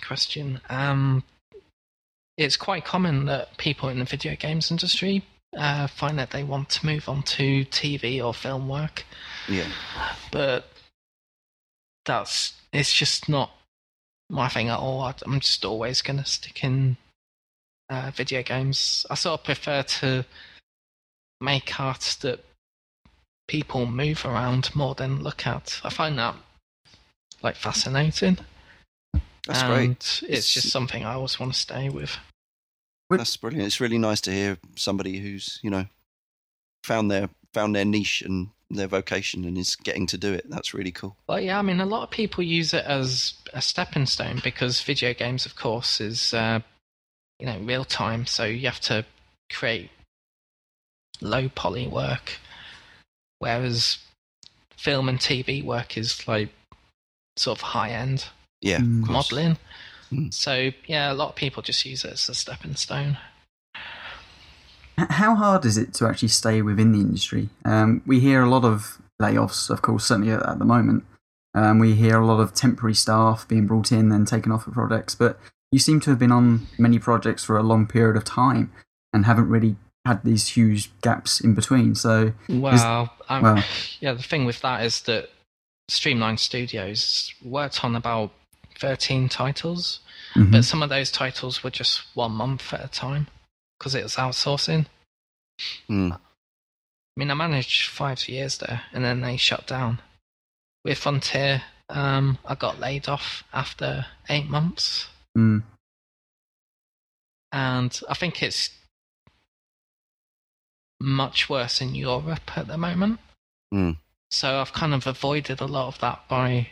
question, um, it's quite common that people in the video games industry uh, find that they want to move on to TV or film work, yeah but that's it's just not my thing at all. I'm just always going to stick in uh, video games. I sort of prefer to make art that people move around more than look at. I find that like fascinating. That's and great. It's, It's- just something I always want to stay with. With- That's brilliant. It's really nice to hear somebody who's you know found their found their niche and their vocation and is getting to do it. That's really cool. Well, yeah, I mean, a lot of people use it as a stepping stone because video games, of course, is uh, you know real time, so you have to create low poly work, whereas film and TV work is like sort of high end Yeah, Mm. modeling. Mm. So yeah, a lot of people just use it as a stepping stone. How hard is it to actually stay within the industry? Um, we hear a lot of layoffs, of course, certainly at, at the moment. Um, we hear a lot of temporary staff being brought in and taken off of projects, but you seem to have been on many projects for a long period of time and haven't really had these huge gaps in between. So, Well, um, well. <sighs> yeah, the thing with that is that Streamline Studios worked on about 13 titles, mhm. but some of those titles were just one month at a time because it was outsourcing. Mm. I mean, I managed five years there and then they shut down. With Frontier, um, I got laid off after eight months. Mm. and I think it's much worse in Europe at the moment. Mm. So I've kind of avoided a lot of that by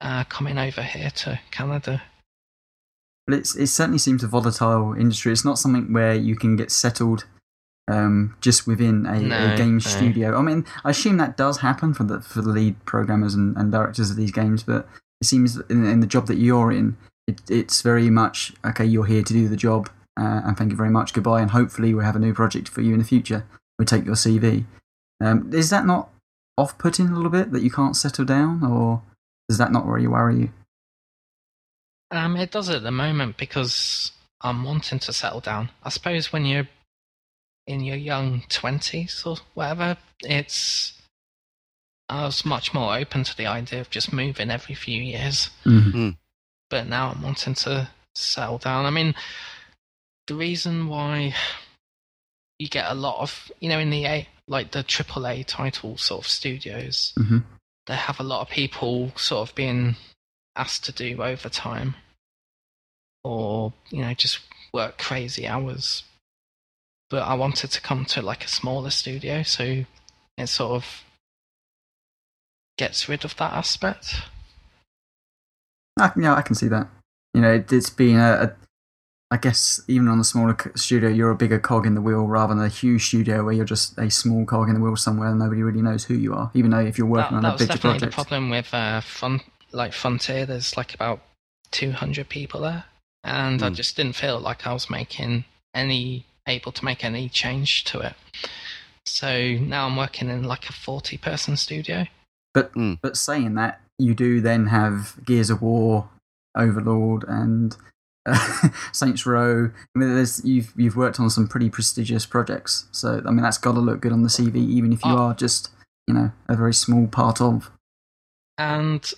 uh, coming over here to Canada. But it's, it certainly seems a volatile industry. It's not something where you can get settled um, just within a, No, a game no. studio. I mean, I assume that does happen for the for the lead programmers and, and directors of these games, but it seems in, in the job that you're in, it, it's very much okay. You're here to do the job, uh, and thank you very much. Goodbye, and hopefully we'll have a new project for you in the future. We'll take your CV. Um, is that not off-putting a little bit that you can't settle down, or does that not really worry you? Um, it does at the moment because I'm wanting to settle down. I suppose when you're in your young twenties or whatever, it's I was much more open to the idea of just moving every few years. Mm-hmm. But now I'm wanting to settle down. I mean, the reason why you get a lot of you know in the A like the AAA title sort of studios, Mhm. they have a lot of people sort of being asked to do overtime or you know just work crazy hours but i wanted to come to like a smaller studio so it sort of gets rid of that aspect I yeah, I can see that. You know, it, it's been a, a, I guess even on a smaller studio, you're a bigger cog in the wheel rather than a huge studio where you're just a small cog in the wheel somewhere and nobody really knows who you are. Even though if you're working that, on that a was bigger definitely the problem with uh fun like frontier there's like about 200 people there and i Hmm. just didn't feel like i was making any able to make any change to it so now i'm working in like a 40 person studio but Mm. but saying that, you do then have Gears of War, Overlord, and uh, <laughs> Saints Row. I mean, there's, you've you've worked on some pretty prestigious projects, so I mean that's got to look good on the CV, even if you Oh. are just you know a very small part of. and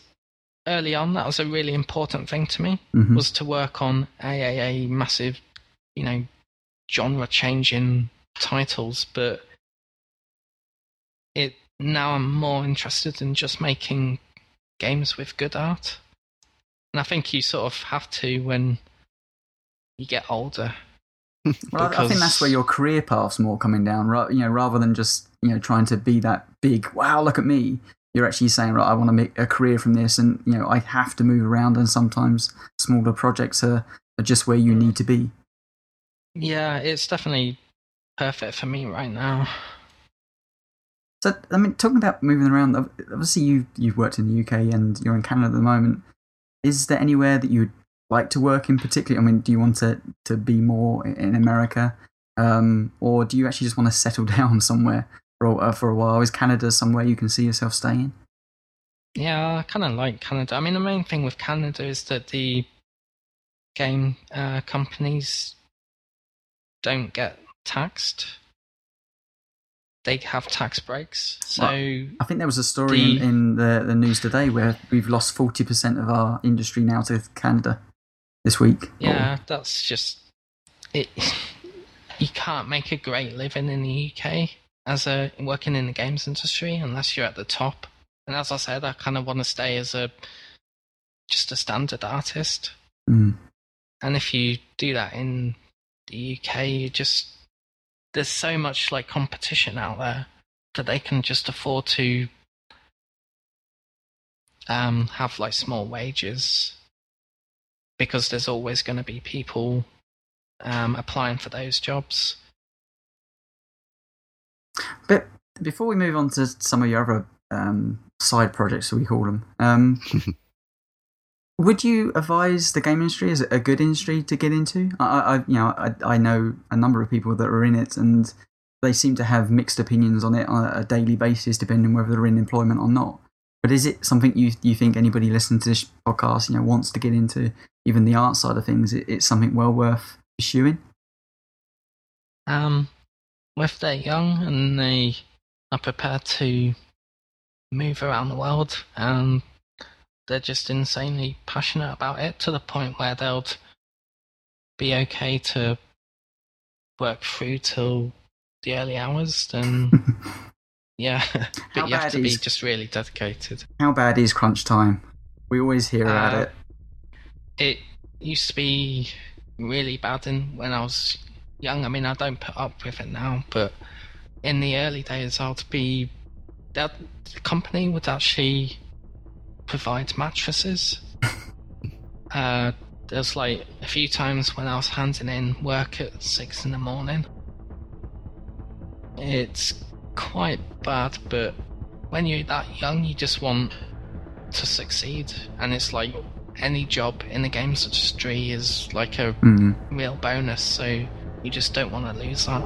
early on that was a really important thing to me Mhm. was to work on a, a, a massive you know genre changing titles but it now i'm more interested in just making games with good art and i think you sort of have to when you get older <laughs> Well, I- I think that's where your career path's more coming down, right? You know, rather than just you know trying to be that big. Wow, look at me. You're actually saying, right, I want to make a career from this, and you know, I have to move around, and sometimes smaller projects are, are just where you need to be. yeah it's definitely perfect for me right now So, I mean, talking about moving around, obviously you you've worked in the UK and you're in Canada at the moment. Is there anywhere that you'd like to work in particular? I mean, do you want to to be more in America, um, or do you actually just want to settle <laughs> down somewhere for a, uh, for a while? Is Canada somewhere you can see yourself staying? Yeah, I kind of like Canada. I mean, the main thing with Canada is that the game uh, companies don't get taxed. They have tax breaks. So, I think there was a story in, in the, the news today where we've lost forty percent of our industry now to Canada this week. yeah, that's just it. You can't make a great living in the UK as a working in the games industry unless you're at the top. And as I said, I kind of want to stay as a just a standard artist. Mm. And if you do that in the UK, you just there's so much like competition out there that they can just afford to um, have like small wages because there's always going to be people um, applying for those jobs. But before we move on to some of your other um, side projects, we call them, um, <laughs> would you advise the game industry as a good industry to get into? I, I I- you know, I, I know a number of people that are in it, and they seem to have mixed opinions on it on a daily basis, depending on whether they're in employment or not. But is it something you you think anybody listening to this podcast, you know, wants to get into, even the art side of things? It, it's something well worth pursuing. Um, if they're young and they are prepared to move around the world and they're just insanely passionate about it to the point where they'll be okay to work through till the early hours, then <laughs> yeah. <laughs> How but you have to be just really dedicated. How bad is crunch time? We always hear about Uh, it. It used to be really bad in when I was young. I mean, I don't put up with it now, but in the early days, I'd be that the company would actually provide mattresses. <laughs> uh, there's like a few times when I was handing in work at six in the morning. It's quite bad, but when you're that young, you just want to succeed, and it's like any job in the games industry is like a Mm. real bonus, so you just don't want to lose that.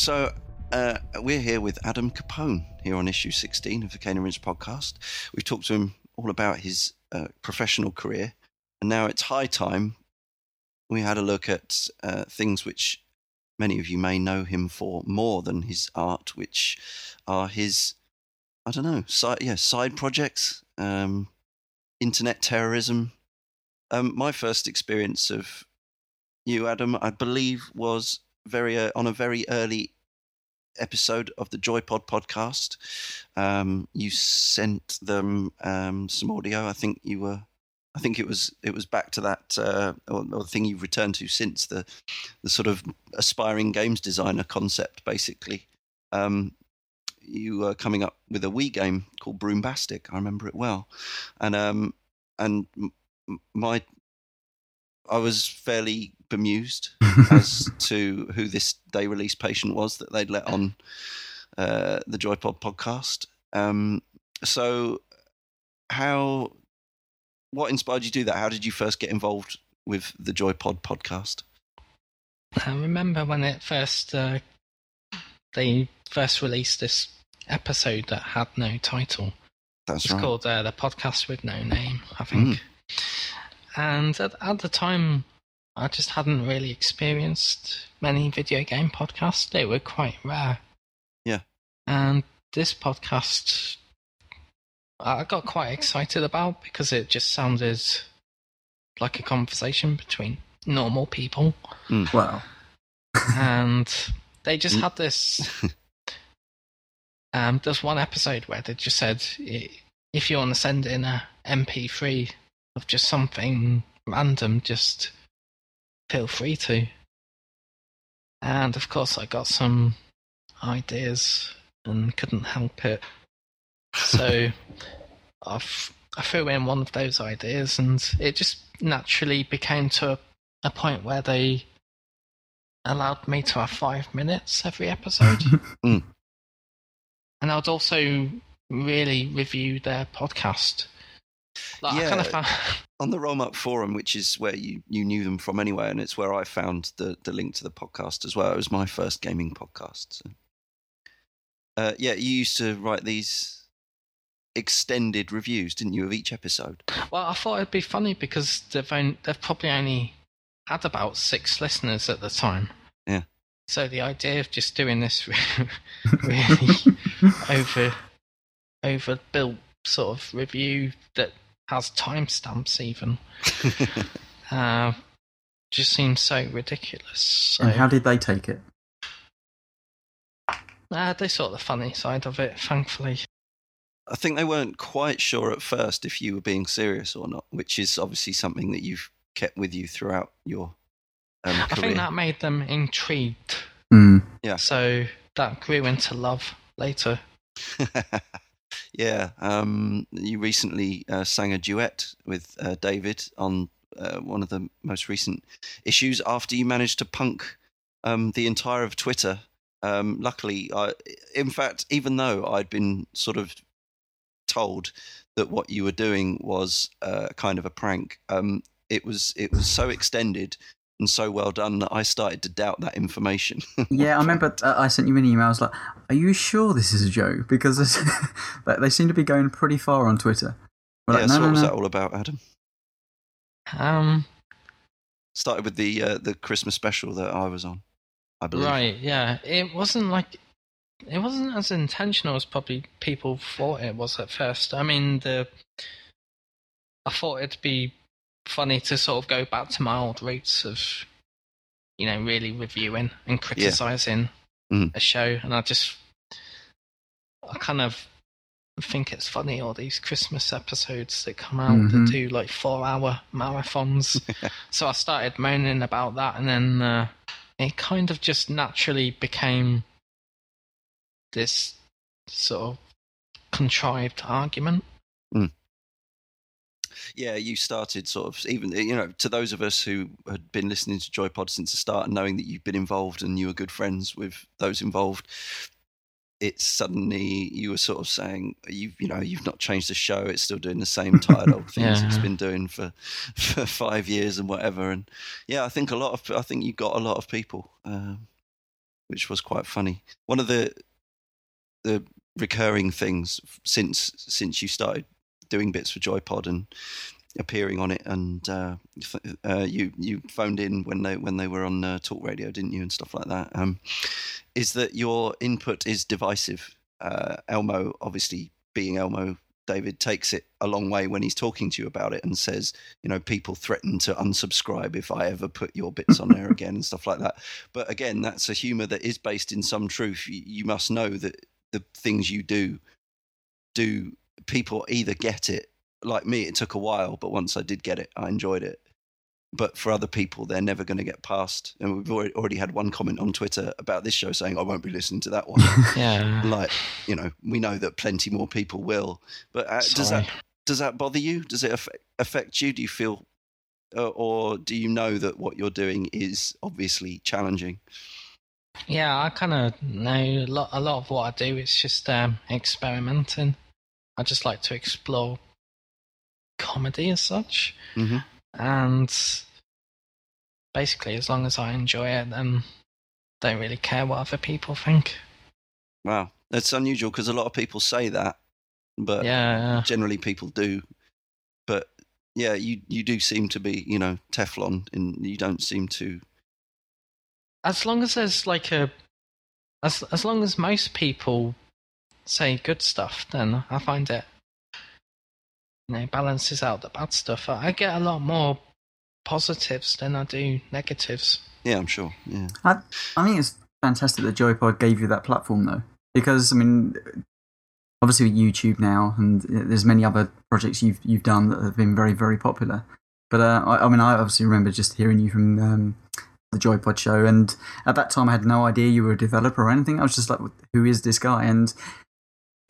So uh, we're here with Adam Capone here on issue 16 of the Cane and Rinse podcast. We've talked to him all about his uh, professional career, and now it's high time we had a look at uh, things which many of you may know him for more than his art, which are his, I don't know, side, yeah, side projects, um, internet terrorism. Um, my first experience of you, Adam, I believe, was very uh, on a very early episode of the Joypod podcast. Um, you sent them um, some audio. I think you were. I think it was it was back to that uh, or, or the thing you've returned to since the the sort of aspiring games designer concept, basically. Um, you were coming up with a Wii game called Broombastic. I remember it well, and um, and my I was fairly bemused <laughs> as to who this day release patient was that they'd let on uh, the Joypod podcast. Um, so, how, what inspired you to do that? How did you first get involved with the Joypod podcast? I remember when it first uh, they first released this episode that had no title. That's It's right. called uh, the podcast with no name, I think. And at, at the time, I just hadn't really experienced many video game podcasts. They were quite rare. Yeah. And this podcast, I got quite excited about because it just sounded like a conversation between normal people Wow. and they just Mm. had this. <laughs> Um, there's one episode where they just said, if you want to send in a MP3 of just something random, just feel free to. And of course, I got some ideas and couldn't help it. So I've, <laughs> I threw in one of those ideas, and it just naturally became to a, a point where they allowed me to have five minutes every episode. <laughs> Mm. And I'd also really review their podcast. Like, I kind of Yeah. found. <laughs> on the Rllmuk forum, which is where you, you knew them from anyway, and it's where I found the, the link to the podcast as well. It was my first gaming podcast. So. Uh, yeah, you used to write these extended reviews, didn't you, of each episode? Well, I thought it'd be funny because they've only, they've probably only had about six listeners at the time. Yeah. So the idea of just doing this <laughs> <laughs> really over overbuilt sort of review that has timestamps even <laughs> uh, just seems so ridiculous. So and how did they take it? uh, they saw the funny side of it, thankfully. I think they weren't quite sure at first if you were being serious or not, which is obviously something that you've kept with you throughout your um, I think that made them intrigued. Mm. Yeah. So that grew into love later. <laughs> yeah, um, you recently uh, sang a duet with uh, David on uh, one of the most recent issues after you managed to punk um, the entire of Twitter. Um, luckily, I, in fact, even though I'd been sort of told that what you were doing was uh, kind of a prank, um, it was it was so extended and so well done that I started to doubt that information. <laughs> Yeah, I remember uh, I sent you an email. I was like, "Are you sure this is a joke?" Because <laughs> they seem to be going pretty far on Twitter. We're yeah, like, so no, what no, was that all about, Adam? Um, Started with the uh, the Christmas special that I was on, I believe. right, yeah. It wasn't like it wasn't as intentional as probably people thought it was at first. I mean, the I thought it'd be funny to sort of go back to my old roots of you know really reviewing and criticizing Mhm. a show, and I just I kind of think it's funny all these Christmas episodes that come out Mhm. that do like four hour marathons. <laughs> so I started moaning about that, and then uh, it kind of just naturally became this sort of contrived argument. Yeah, you started sort of even you know to those of us who had been listening to Joypod since the start and knowing that you've been involved and you were good friends with those involved. It's suddenly you were sort of saying you you know you've not changed the show. It's still doing the same <laughs> tired old things it's been doing for <laughs> for five years and whatever. And yeah, I think a lot of I think you got a lot of people, um, which was quite funny. One of the the recurring things since since you started doing bits for Joypod and appearing on it, and uh, uh, you you phoned in when they when they were on uh, Talk Radio, didn't you, and stuff like that. Um, is that your input is divisive? Uh, Elmo, obviously being Elmo, David takes it a long way when he's talking to you about it and says, you know, people threaten to unsubscribe if I ever put your bits on there again and stuff like that. But again, that's a humour that is based in some truth. You, you must know that the things you do do people either get it like me it took a while but once i did get it i enjoyed it. But for other people they're never going to get past and we've already already had one comment on twitter about this show saying i won't be listening to that one. <laughs> Yeah. like you know we know that plenty more people will. But uh, does that does that bother you? Does it affect, affect you? Do you feel uh, or do you know that what you're doing is obviously challenging? Yeah, I kind of know a lot. A lot of what I do. Is just um, experimenting. I just like to explore comedy as such, hmm and basically, as long as I enjoy it, then don't really care what other people think. wow. That's unusual because a lot of people say that but yeah, generally people do. But yeah you you do seem to be you know teflon and you don't seem to as long as there's like a, as as long as most people say good stuff, then I find it, you know, balances out the bad stuff. I I get a lot more positives than I do negatives. yeah i'm sure yeah I, I think it's fantastic that Joypod gave you that platform, though, because I mean, obviously with YouTube now, and there's many other projects you've you've done that have been very very popular. But uh, I, I mean, I obviously remember just hearing you from um, the Joypod show, and at that time I had no idea you were a developer or anything. I was just like, "Who is this guy?" And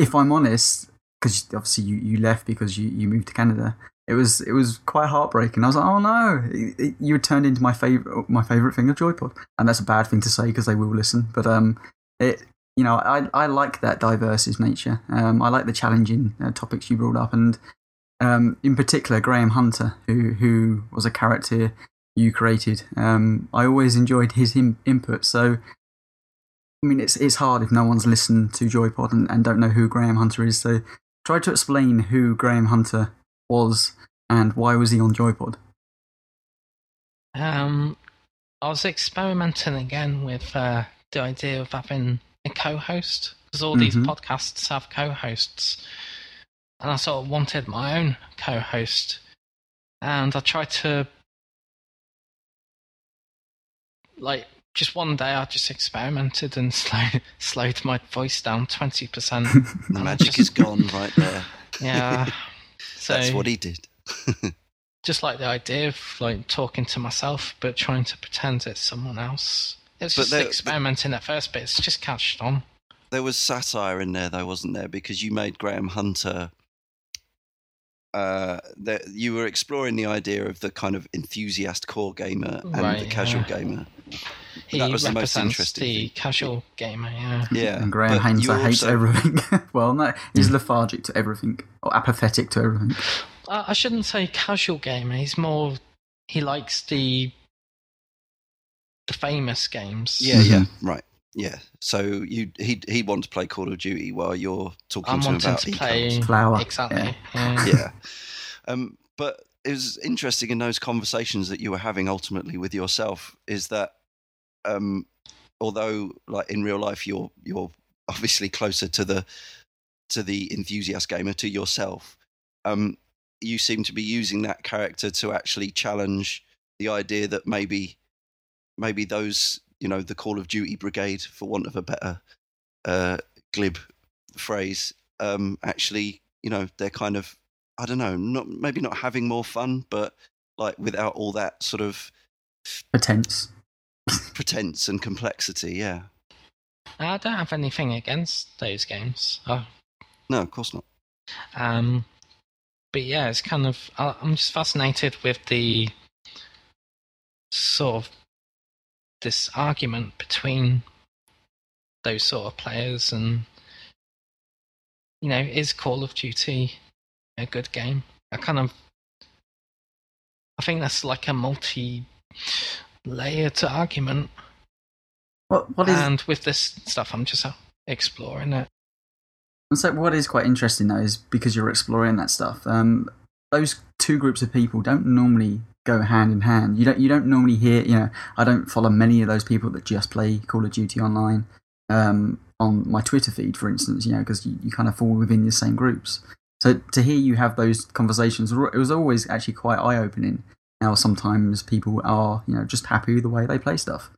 if I'm honest, because obviously you, you left because you, you moved to Canada, it was it was quite heartbreaking. I was like, "Oh no!" It- it- you turned into my favorite my favorite thing of Joypod, and that's a bad thing to say because they will listen. But um, it you know I I like that diverse is nature. Um, I like the challenging uh, topics you brought up, and um, in particular Graham Hunter, who who was a character you created. Um, I always enjoyed his in- input. So. I mean, it's it's hard if no one's listened to Joypod and, and don't know who Graham Hunter is. So, try to explain who Graham Hunter was and why was he on Joypod. Um, I was experimenting again with uh, the idea of having a co-host because all these Mhm. podcasts have co-hosts, and I sort of wanted my own co-host, and I tried to like just one day I just experimented and <laughs> slow, slowed my voice down twenty percent. <laughs> The magic is gone right there. Yeah. <laughs> So That's what he did. just like the idea of like talking to myself but trying to pretend it's someone else. It's But just there- experimenting at first, but it's just catched on. There was satire in there, though, wasn't there? Because you made Graham Hunter. Uh, that you were exploring the idea of the kind of enthusiast core gamer and the casual yeah. gamer. He That was the most represents interesting the thing. casual gamer, yeah. Yeah, and Graham but Hunter you hates also- everything. <laughs> well, no, he's lethargic to everything or apathetic to everything. I I shouldn't say casual gamer. He's more he likes the the famous games. Yeah, yeah, Mhm. right. Yeah. So you he he wants to play Call of Duty while you're talking I'm to him wanting about to play Flower. exactly. Yeah. Yeah. <laughs> yeah. Um, but it was interesting in those conversations that you were having ultimately with yourself is that um, although like in real life you're you're obviously closer to the to the enthusiast gamer to yourself, um, you seem to be using that character to actually challenge the idea that maybe maybe those you know the Call of Duty brigade, for want of a better uh, glib phrase, um, actually you know they're kind of I don't know, not maybe not having more fun, but like without all that sort of Pretense. Pretense and complexity. Yeah, I don't have anything against those games. Oh, no, of course not. Um, but yeah, it's kind of I'm just fascinated with the sort of this argument between those sort of players and you know is Call of Duty a good game? I kind of I think that's like a multi layered argument What what is and with this stuff I'm just exploring it And so what is quite interesting though is because you're exploring that stuff. Um, those two groups of people don't normally go hand in hand. You don't you don't normally hear. You know, I don't follow many of those people that just play Call of Duty online um, on my Twitter feed, for instance. You know, because you, you kind of fall within the same groups. So to hear you have those conversations, it was always actually quite eye opening. How sometimes people are you know just happy with the way they play stuff.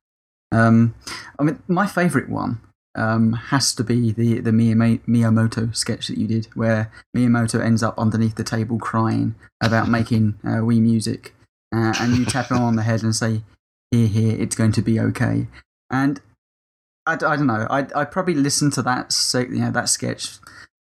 Um, I mean, my favourite one um, has to be the the Miyamoto sketch that you did, where Miyamoto ends up underneath the table crying about making uh, Wii music, uh, and you tap him on the head and say, "Here, here, it's going to be okay." And I don't know, I I probably listened to that you know that sketch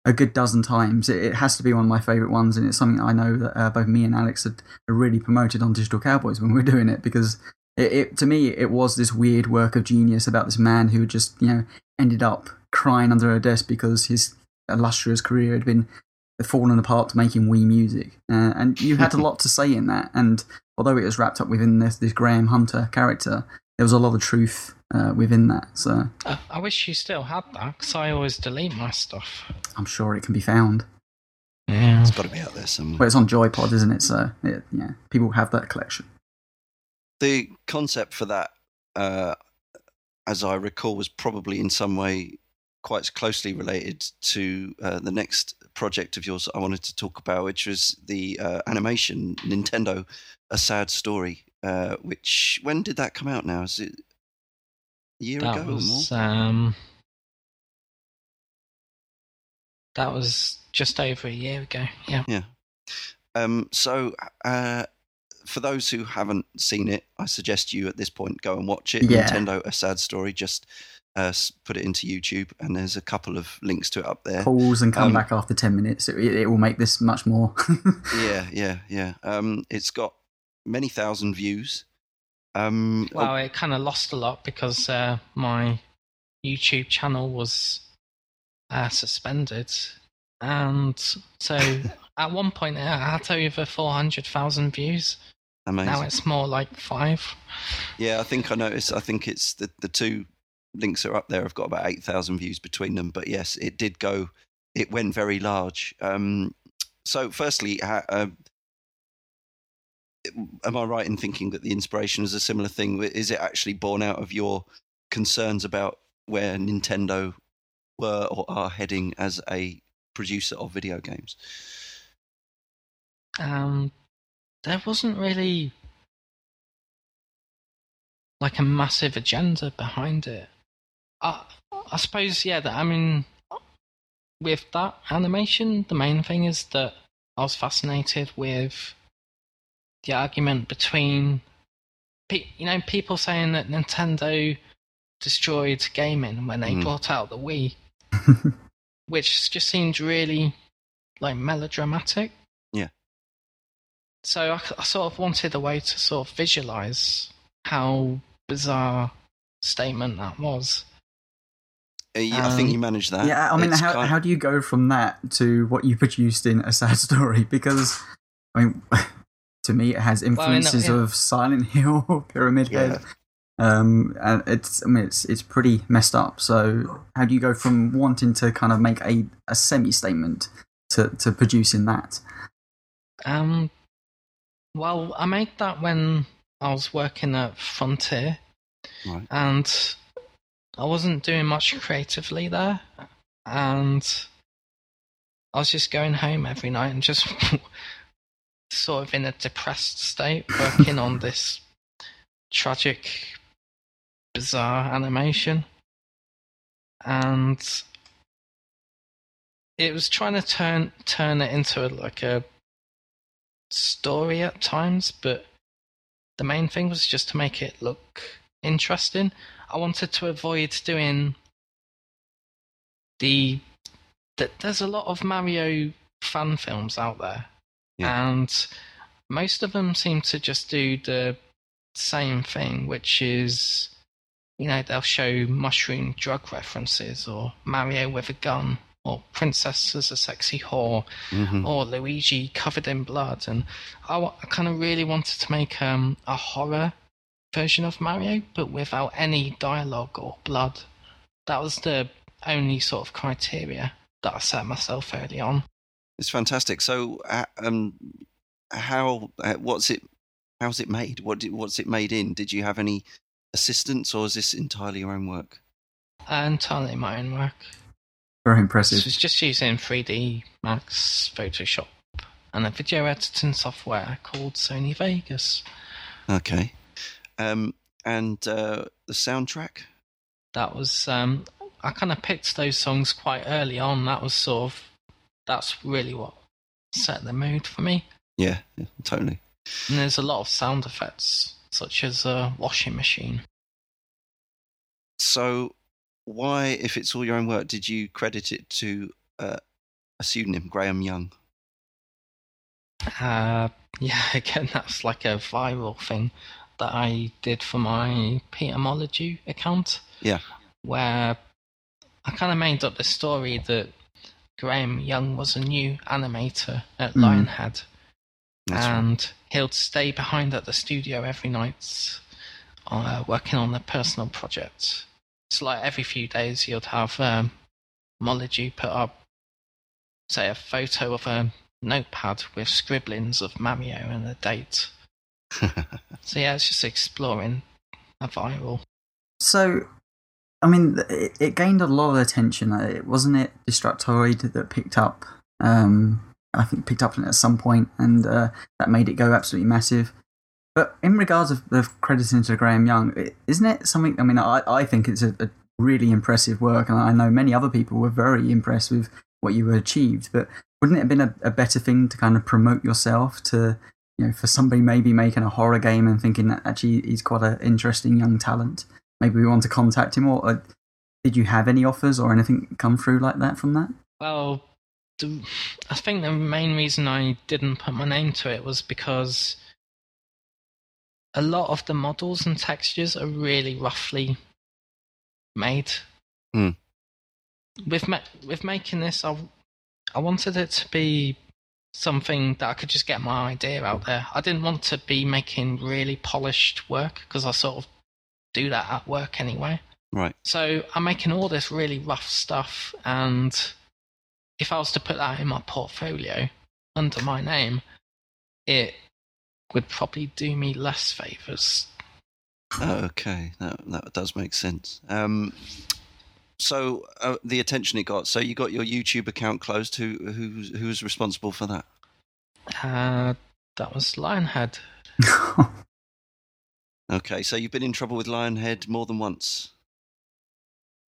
a good dozen times. It, it has to be one of my favourite ones, and it's something I know that uh, both me and Alex had really promoted on Digital Cowboys when we were doing it because. It, it, to me, it was this weird work of genius about this man who just, you know, ended up crying under a desk because his illustrious career had been fallen apart to making Wii music. Uh, and you had a <laughs> lot to say in that. And although it was wrapped up within this, this Graham Hunter character, there was a lot of truth uh, within that. So I, I wish you still had that because I always delete my stuff. I'm sure it can be found. Yeah. It's got to be out there somewhere. But it's on Joypod, isn't it? So it, yeah, people have that collection. the concept for that, uh, as I recall, was probably in some way quite closely related to uh, the next project of yours I wanted to talk about, which was the uh, animation Nintendo: A Sad Story. Uh, which when did that come out? Now is it a year That ago or more? was um, that was just over a year ago. Yeah. Um, so, uh, for those who haven't seen it, I suggest you at this point go and watch it. Yeah. Nintendo: A Sad Story. Just uh, put it into YouTube, and there's a couple of links to it up there. Pause and come Um, back after 10 minutes. It, it will make this much more. <laughs> Yeah, yeah, yeah. Um, it's got many thousand views. Um, oh, Well, it kind of lost a lot because uh, my YouTube channel was uh, suspended, and so <laughs> at one point it had over four hundred thousand views. amazing. Now it's more like five. Yeah, I think I noticed. I think it's the the two links are up there I've got about eight thousand views between them. But yes, it did go. It went very large. Um, so, firstly, ha- uh, am I right in thinking that the inspiration is a similar thing? Is it actually born out of your concerns about where Nintendo were or are heading as a producer of video games? Um, there wasn't really like a massive agenda behind it. I, I suppose, yeah, that, I mean, with that animation, the main thing is that I was fascinated with the argument between, you know, people saying that Nintendo destroyed gaming when they mm. brought out the Wii, <laughs> which just seemed really like melodramatic. Yeah. So I, I sort of wanted a way to sort of visualize how bizarre statement that was. Uh, yeah, um, I think you um, managed that. Yeah, I mean, how, kind how do you go from that to what you produced in A Sad Story? <laughs> Because, I mean, to me, it has influences well, of Silent <laughs> Hill, Pyramid yeah. Head. Um, and it's, I mean, it's it's pretty messed up. So, how do you go from wanting to kind of make a, a semi statement to to producing that? Um, well, I made that when I was working at Frontier, right. and I wasn't doing much creatively there, and I was just going home every night and just sort of in a depressed state, working on this tragic, bizarre animation, and it was trying to turn turn it into a, like a story at times, but the main thing was just to make it look interesting. I wanted to avoid doing the that there's a lot of Mario fan films out there, yeah. and most of them seem to just do the same thing, which is you know they'll show mushroom drug references or Mario with a gun or Princess as a sexy whore mm-hmm. or Luigi covered in blood, and I, I kind of really wanted to make um, a horror version of Mario, but without any dialogue or blood. That was the only sort of criteria that I set myself early on. It's fantastic. So, uh, um, how uh, what's it? How's it made? What did, what's it made in? Did you have any assistance, or is this entirely your own work? Uh, entirely my own work. Very impressive. This was just using 3D Max, Photoshop, and a video editing software called Sony Vegas. Okay. Um, and uh, the soundtrack? That was, um, I kind of picked those songs quite early on. That was sort of, that's really what set the mood for me. Yeah, yeah totally. And there's a lot of sound effects, such as a washing machine. So, why, if it's all your own work, did you credit it to uh, a pseudonym, Graham Young? Uh, yeah, <laughs> again, that's like a viral thing that I did for my Peter Molydeux account. Yeah. Where I kind of made up the story that Graham Young was a new animator at mm. Lionhead. That's and right. he'll stay behind at the studio every night uh, working on a personal project. So, like every few days, he would have um, Molydeux put up, say, a photo of a notepad with scribblings of Mario and a date. <laughs> so yeah, it's just exploring a viral. So, I mean, it, it gained a lot of attention. Uh, it wasn't it Destructoid that picked up. Um, I think picked up on it at some point, and uh, that made it go absolutely massive. But in regards of the crediting to Graham Young, isn't it something? I mean, I, I think it's a, a really impressive work, and I know many other people were very impressed with what you achieved. But wouldn't it have been a, a better thing to kind of promote yourself to you know, for somebody maybe making a horror game and thinking that actually he's quite an interesting young talent, maybe we want to contact him. Or, or did you have any offers or anything come through like that from that? Well, I think the main reason I didn't put my name to it was because a lot of the models and textures are really roughly made. Mm. With ma- with making this, I I wanted it to be something that I could just get my idea out there. I didn't want to be making really polished work because I sort of do that at work anyway. Right. So I'm making all this really rough stuff, and if I was to put that in my portfolio under my name, it would probably do me less favors. Oh, okay, that that does make sense. Um, so uh, the attention it got. So you got your YouTube account closed. Who who's who's responsible for that? Uh, that was Lionhead. <laughs> Okay, so you've been in trouble with Lionhead more than once.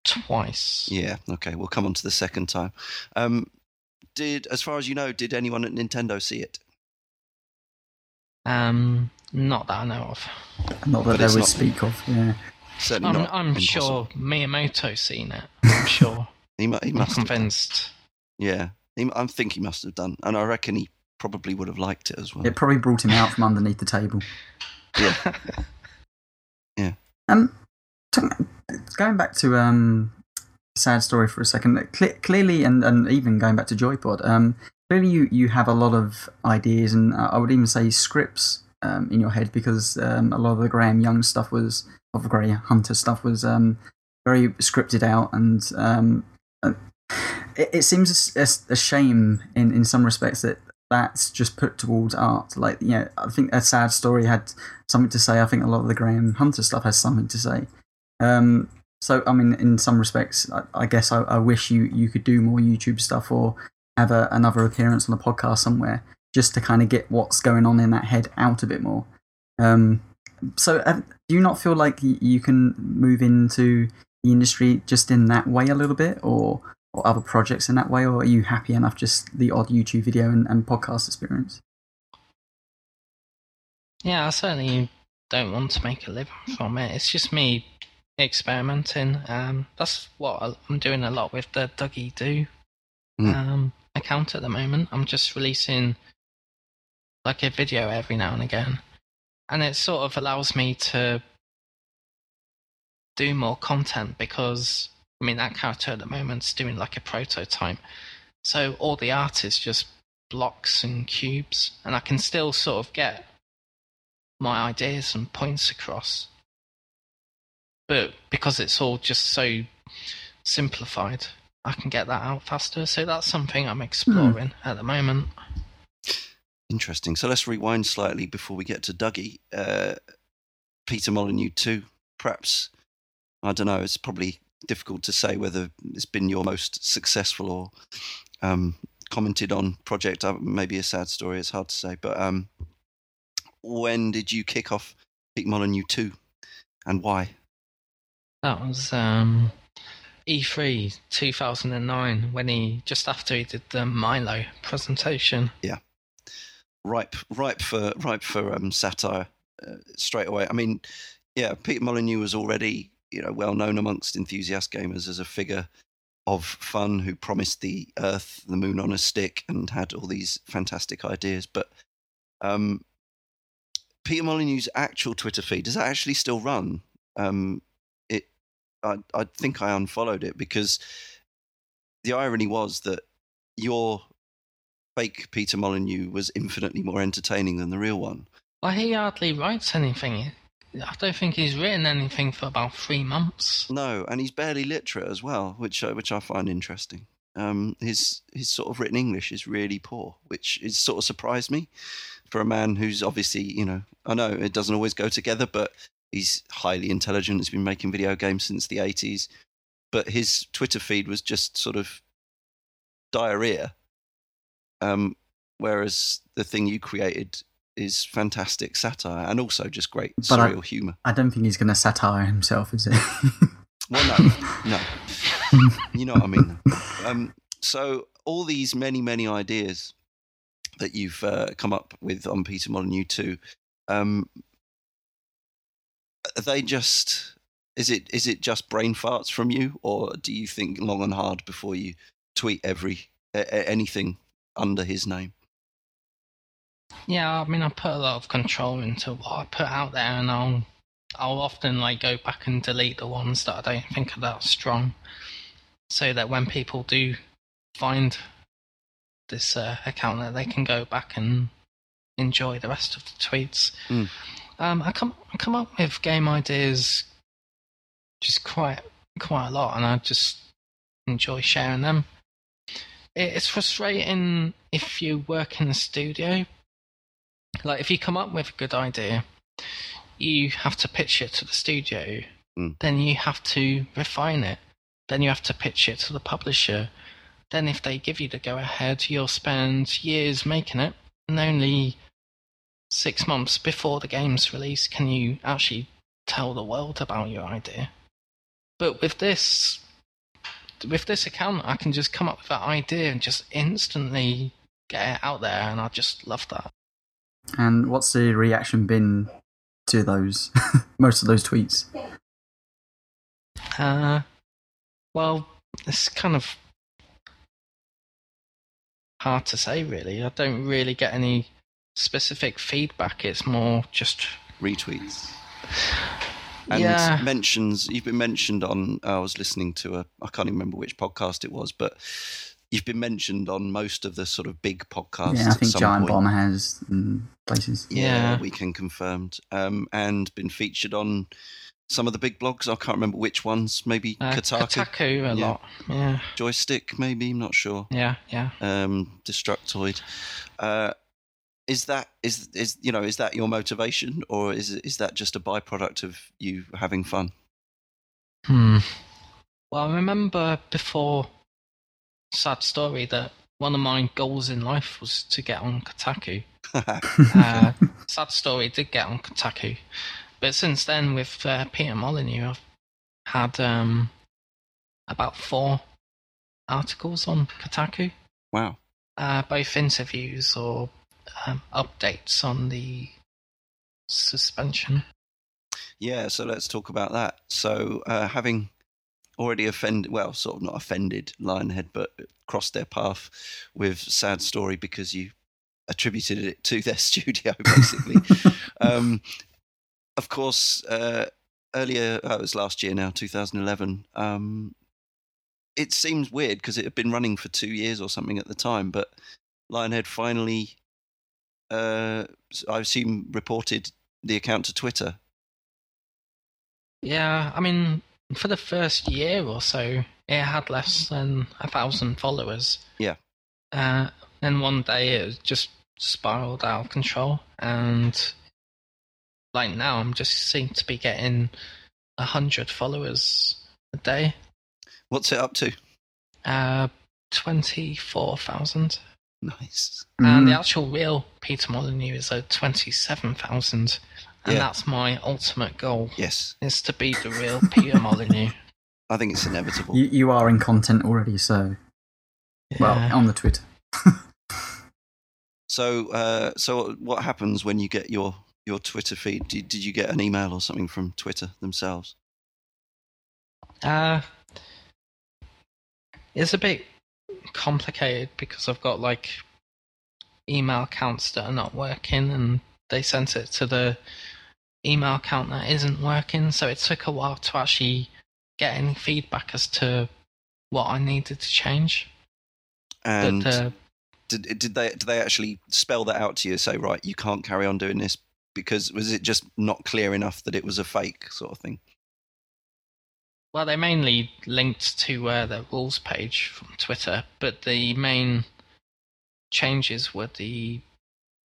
Twice. Yeah. Okay, we'll come on to the second time. Um, did, as far as you know, did anyone at Nintendo see it? Um, not that I know of. Not But that they would not- speak of. Yeah. Certainly I'm, not. I'm impossible. sure Miyamoto's seen it. I'm <laughs> sure. he, mu- he I'm must. Have done. convinced. Yeah, he, I think he must have done, and I reckon he probably would have liked it as well. It probably brought him out from underneath the table. Yeah. <laughs> Um, t- going back to um, sad story for a second. Cle clearly, and, and even going back to Joypod, um, clearly you, you have a lot of ideas, and uh, I would even say scripts um, in your head because um, a lot of the Graham Young stuff was, of the Graham Hunter stuff was um, very scripted out, and um, uh, it, it seems a shame in, in some respects that that's just put towards art. Like, you know, I think a sad story had something to say. I think a lot of the Graham Hunter stuff has something to say. Um, so, I mean, in some respects, I, I guess I, I wish you, you could do more YouTube stuff or have a, another appearance on a podcast somewhere just to kind of get what's going on in that head out a bit more. Um, so, uh, do you not feel like you can move into the industry just in that way a little bit, or or other projects in that way, or are you happy enough just the odd YouTube video and, and podcast experience? Yeah, I certainly don't want to make a living from it. It's just me experimenting. Um, that's what I'm doing a lot with the Dougie Do Hmm. um, account at the moment. I'm just releasing like a video every now and again, and it sort of allows me to do more content because I mean that character at the moment's doing like a prototype, so all the art is just blocks and cubes, and I can still sort of get my ideas and points across. But because it's all just so simplified, I can get that out faster. So that's something I'm exploring at the moment. Interesting. So let's rewind slightly before we get to Dougie. Uh, Peter Molyneux too. Perhaps I don't know. It's probably difficult to say whether it's been your most successful or um, commented on project. Uh, maybe a sad story. It's hard to say. But um, when did you kick off Peter Molyneux two, and why? That was um, E3 2009 when he just after he did the Milo presentation. Yeah, ripe, ripe for ripe for um, satire uh, straight away. I mean, yeah, Peter Molyneux was already you know well known amongst enthusiast gamers as a figure of fun who promised the Earth the moon on a stick and had all these fantastic ideas. But um, Peter Molyneux's actual Twitter feed does that actually still run? Um, it, I, I think I unfollowed it because the irony was that your fake Peter Molyneux was infinitely more entertaining than the real one. Well, he hardly writes anything. I don't think he's written anything for about three months. No, and he's barely literate as well, which uh, which I find interesting. Um, his his sort of written English is really poor, which is sort of surprised me for a man who's obviously you know I know it doesn't always go together, but he's highly intelligent. He's been making video games since the eighties, but his Twitter feed was just sort of diarrhea. Um, whereas the thing you created is fantastic satire and also just great But I- surreal humor. I don't think he's going to satire himself, is he? <laughs> Well, no, <laughs> no. you know what I mean. Um, so all these many, many ideas that you've uh, come up with on Peter Molyneux too, um, are they just is it is it just brain farts from you, or do you think long and hard before you tweet every anything under his name? Yeah, I mean, I put a lot of control into what I put out there, and I'll I'll often like go back and delete the ones that I don't think are that strong, so that when people do find this uh, account, that they can go back and enjoy the rest of the tweets. Mm. Um, I come I come up with game ideas just quite quite a lot, and I just enjoy sharing them. It's frustrating if you work in a studio like if you come up with a good idea you have to pitch it to the studio Mm. then you have to refine it then you have to pitch it to the publisher then if they give you the go ahead you'll spend years making it and only six months before the game's release can you actually tell the world about your idea. But with this, with this account, I can just come up with that idea and just instantly get it out there, and I just love that. And what's the reaction been to those, <laughs> most of those tweets? Uh, well, it's kind of hard to say, really. I don't really get any specific feedback. It's more just retweets. And yeah. mentions you've been mentioned on. I was listening to a. I can't even remember which podcast it was, but you've been mentioned on most of the sort of big podcasts. Yeah, I think Giant point. Bomb has places. Yeah, Yeah. Weekend confirmed, um, and been featured on some of the big blogs. I can't remember which ones. Maybe uh, Kotaku, Kotaku a Yeah. lot. Yeah, Joystiq, maybe. I'm not sure. yeah, yeah. um, Destructoid. Uh, is that is is you know is that your motivation or is is that just a byproduct of you having fun? Hmm. Well, I remember before Sad Story that one of my goals in life was to get on Kotaku. <laughs> Uh, Sad Story did get on Kotaku, but since then, with uh, Peter Molydeux, I've had um, about four articles on Kotaku, wow. uh, both interviews or um, updates on the suspension. Yeah, so let's talk about that. So, uh, having already offended, well, sort of not offended Lionhead, but crossed their path with Sad Story because you attributed it to their <laughs> studio, basically. <laughs> um, of course, uh, earlier, oh, it was last year now, 2011. Um, it seems weird because it had been running for two years or something at the time, but Lionhead finally, uh, I assume, reported the account to Twitter. Yeah, I mean, for the first year or so, it had less than a thousand followers. Yeah. Uh, then one day it just spiraled out of control, and like now, I'm just seem to be getting a hundred followers a day. What's it up to? Uh, twenty-four thousand, Nice. and the Mm. actual real Peter Molyneux is at twenty-seven thousand, and Yeah. that's my ultimate goal: Yes, is to be the real Peter Molyneux. <laughs> I think it's inevitable. You, you are in content already, so well on the Twitter. So, uh, so what happens when you get your your Twitter feed? Did, did you get an email or something from Twitter themselves? Uh, it's a bit complicated because I've got like email accounts that are not working, and they sent it to the email account that isn't working. So it took a while to actually get any feedback as to what I needed to change. And but uh, did did they did they actually spell that out to you? Say, right, you can't carry on doing this because was it just not clear enough that it was a fake sort of thing? well, they mainly linked to uh, the rules page from Twitter, but the main changes were the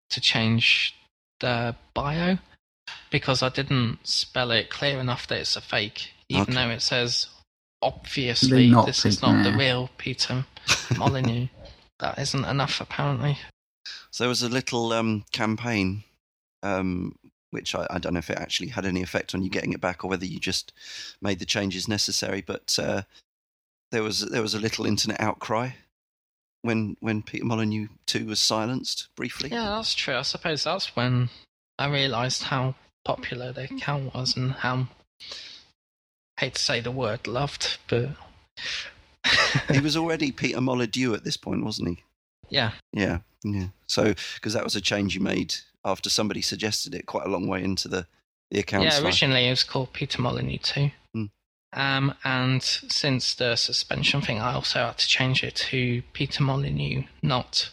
to change the bio because I didn't spell it clear enough that it's a fake, even Okay. though it says obviously not this is Peter- not the real Peter Molyneux. <laughs> that isn't enough, apparently. So there was a little um, campaign, um, which I, I don't know if it actually had any effect on you getting it back or whether you just made the changes necessary. But uh, there was there was a little internet outcry when when Peter Molyneux two was silenced briefly. Yeah, that's true. I suppose that's when I realised how popular the account was and how I hate to say the word loved, but <laughs> he was already Peter Molydeux at this point, wasn't he? yeah, Yeah, yeah. So because that was a change you made after somebody suggested it, quite a long way into the the account. yeah. life. Originally, it was called Peter Molyneux too. Hmm. Um, and since the suspension thing, I also had to change it to Peter Molydeux, not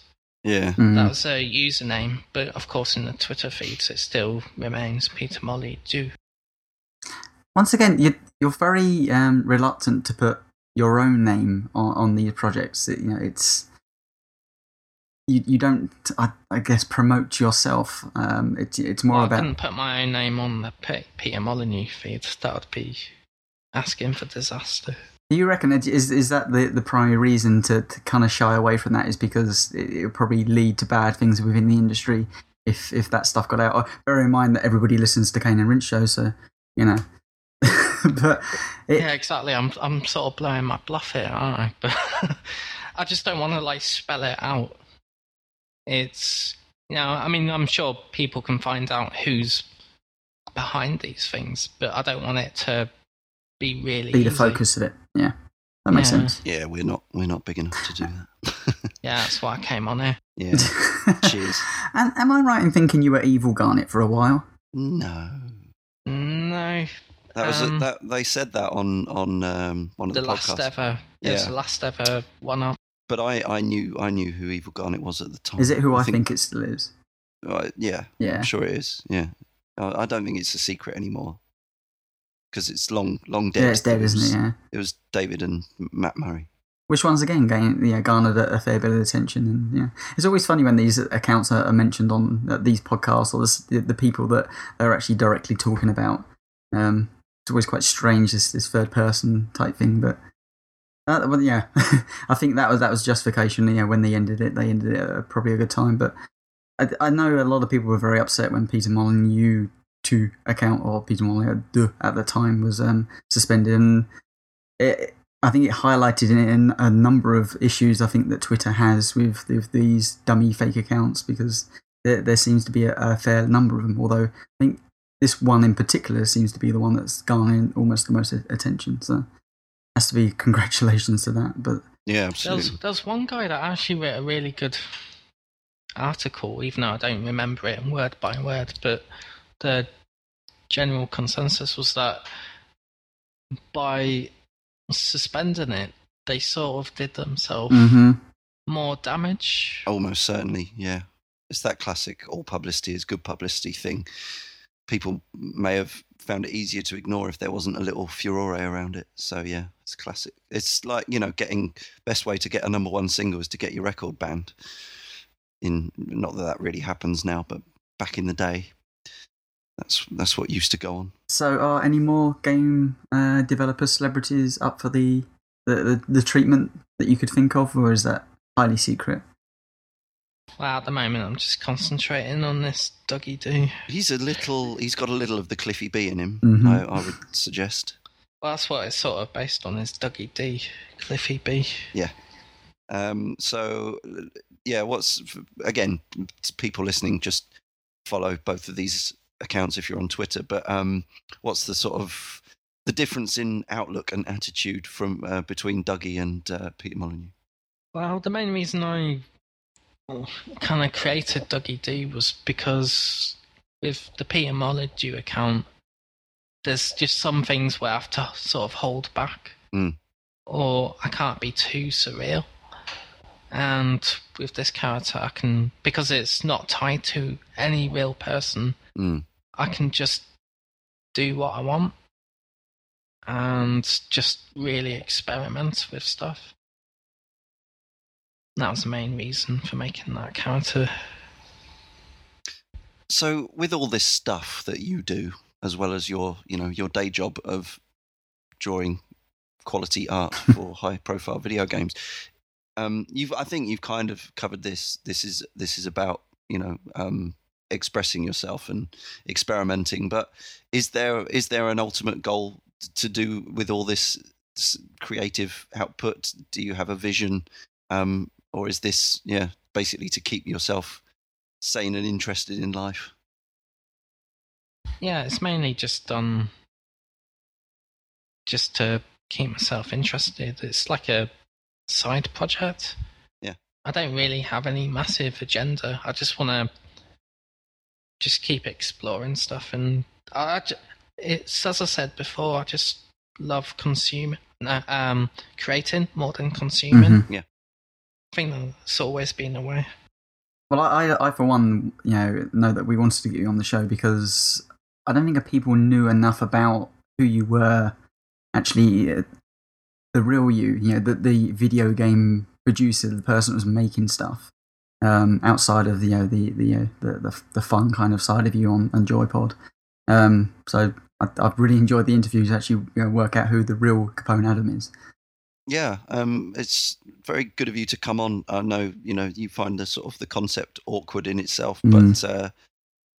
Yeah, Mm. that was a username. But of course, in the Twitter feeds, it still remains Peter Molydeux. Once again, you, you're very um, reluctant to put your own name on, on these projects. It- you know, it's you, you don't, I, I guess, promote yourself. Um, it's it's more Well, I about couldn't put my own name on the Pe- Peter Molydeux feed. That would be asking for disaster. Do you reckon is is that the, the primary reason to, to kind of shy away from that is because it, it'll probably lead to bad things within the industry if if that stuff got out. Oh, bear in mind that everybody listens to Cane and Rinse show, so you know. <laughs> but it, yeah, exactly. I'm I'm sort of blowing my bluff here, aren't I? <laughs> But I just don't want to like spell it out. It's you know, I mean, I'm sure people can find out who's behind these things, but I don't want it to be really be the easy. focus of it. Yeah, that makes Yeah. sense. Yeah, we're not we're not big enough to do that. <laughs> Yeah, that's why I came on here. yeah. <laughs> Cheers. And am I right in thinking you were evil Garnet for a while? No. No, That was Um, a, that they said that on on um, one of the the, last podcasts. ever. It was Yeah. the last ever one up. But I, I knew I knew who Evil Garnet was at the time. Is it who I, think, it still is? uh, yeah, Yeah. I'm sure it is. Yeah, I, I don't think it's a secret anymore because it's long long dead. Yeah, it's dead, was, isn't it? Yeah. It was David and Matt Murray. Which ones again gain, yeah, garnered a, a fair bit of attention, and yeah, it's always funny when these accounts are, are mentioned on uh, these podcasts or this, the, the people that they're actually directly talking about. Um, it's always quite strange this this third person type thing, but uh, well, yeah, <laughs> I think that was that was justification. Yeah, when they ended it, they ended it at probably a good time. But I, I know a lot of people were very upset when Peter Molyneux to account or Peter Molyneux at the time was um, suspended, and it, I think it highlighted in a number of issues I think that Twitter has with, with these dummy fake accounts because there, there seems to be a, a fair number of them. Although I think this one in particular seems to be the one that's garnering almost the most attention. So has to be <laughs> congratulations to that. But Yeah, There absolutely. was, there was one guy that actually wrote a really good article, even though I don't remember it word by word, but the general consensus was that by suspending it, they sort of did themselves mhm. more damage. Almost certainly, yeah. It's that classic all publicity is good publicity thing. People may have found it easier to ignore if there wasn't a little furore around it. So yeah, it's classic. It's like you know, getting best way to get a number one single is to get your record banned. In not that that really happens now, but back in the day, that's that's what used to go on. so are any more game uh, developers, celebrities up for the, the, the, the treatment that you could think of, or is that highly secret? Well, at the moment, I'm just concentrating on this Dougie Do. He's a little. He's got a little of the Cliffy B in him. Mhm. I, I would suggest. Well, that's what it's sort of based on, is Dougie D, Cliffy B. Yeah. Um, so, yeah, what's again, people listening, just follow both of these accounts if you're on Twitter. But um, what's the sort of the difference in outlook and attitude from uh, between Dougie and uh, Peter Molydeux? Well, the main reason I kind of created Dougie D was because with the Peter Molydeux account, there's just some things where I have to sort of hold back, Mm. or I can't be too surreal. And with this character, I can because it's not tied to any real person. Mm. I can just do what I want and just really experiment with stuff. That was the main reason for making that character. So, with all this stuff that you do, as well as your, you know, your day job of drawing quality art <laughs> for high-profile video games, um, you've, I think, you've kind of covered this. This is this is about, you know, um, expressing yourself and experimenting. But is there is there an ultimate goal to do with all this creative output? Do you have a vision, um, or is this, yeah, basically to keep yourself sane and interested in life? Yeah, it's mainly just um just to keep myself interested. It's like a side project. Yeah. I don't really have any massive agenda. I just want to just keep exploring stuff and I, I it's as I said before, I just love consuming no, um creating more than consuming. Mhm. I think that's always been the way. Well, I, I, I, for one, you know, know that we wanted to get you on the show because I don't think people knew enough about who you were, actually, uh, the real you, you know, the, the video game producer, the person that was making stuff, um, outside of the, you know, the, the, uh, the, the, the fun kind of side of you on, on Joypod. Um, so I, I've really enjoyed the interviews, actually, you know, work out who the real Capone Adam is. yeah, um, it's very good of you to come on. I know you know you find the sort of the concept awkward in itself, Mm. but uh,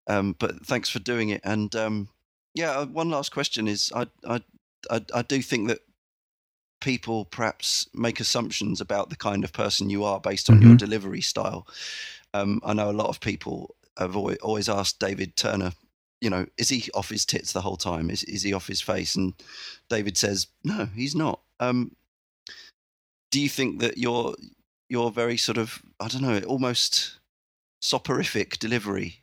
um, but thanks for doing it. And um, yeah, uh, one last question is: I, I I I do think that people perhaps make assumptions about the kind of person you are based on your Mhm. delivery style. Um, I know a lot of people have always, always asked David Turner, you know, is he off his tits the whole time? Is is he off his face? And David says, no, he's not. Um, do you think that your your very sort of I don't know, almost soporific delivery,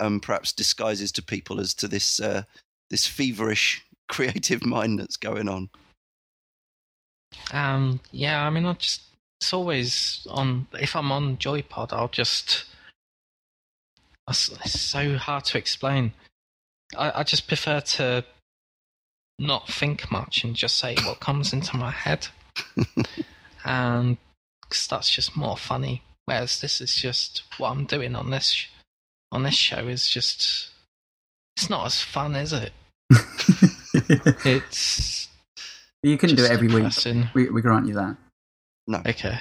um, perhaps disguises to people as to this uh, this feverish <laughs> creative mind that's going on? Um, yeah, I mean, I just it's always on. If I'm on Joypod, I'll just. It's so hard to explain. I, I just prefer to not think much and just say what comes into my head, <laughs> and 'cause that's just more funny. Whereas this is just what I'm doing on this on this show is just. It's not as fun, is it? <laughs> It's you couldn't do it just every week. We, we grant you that. No, Okay.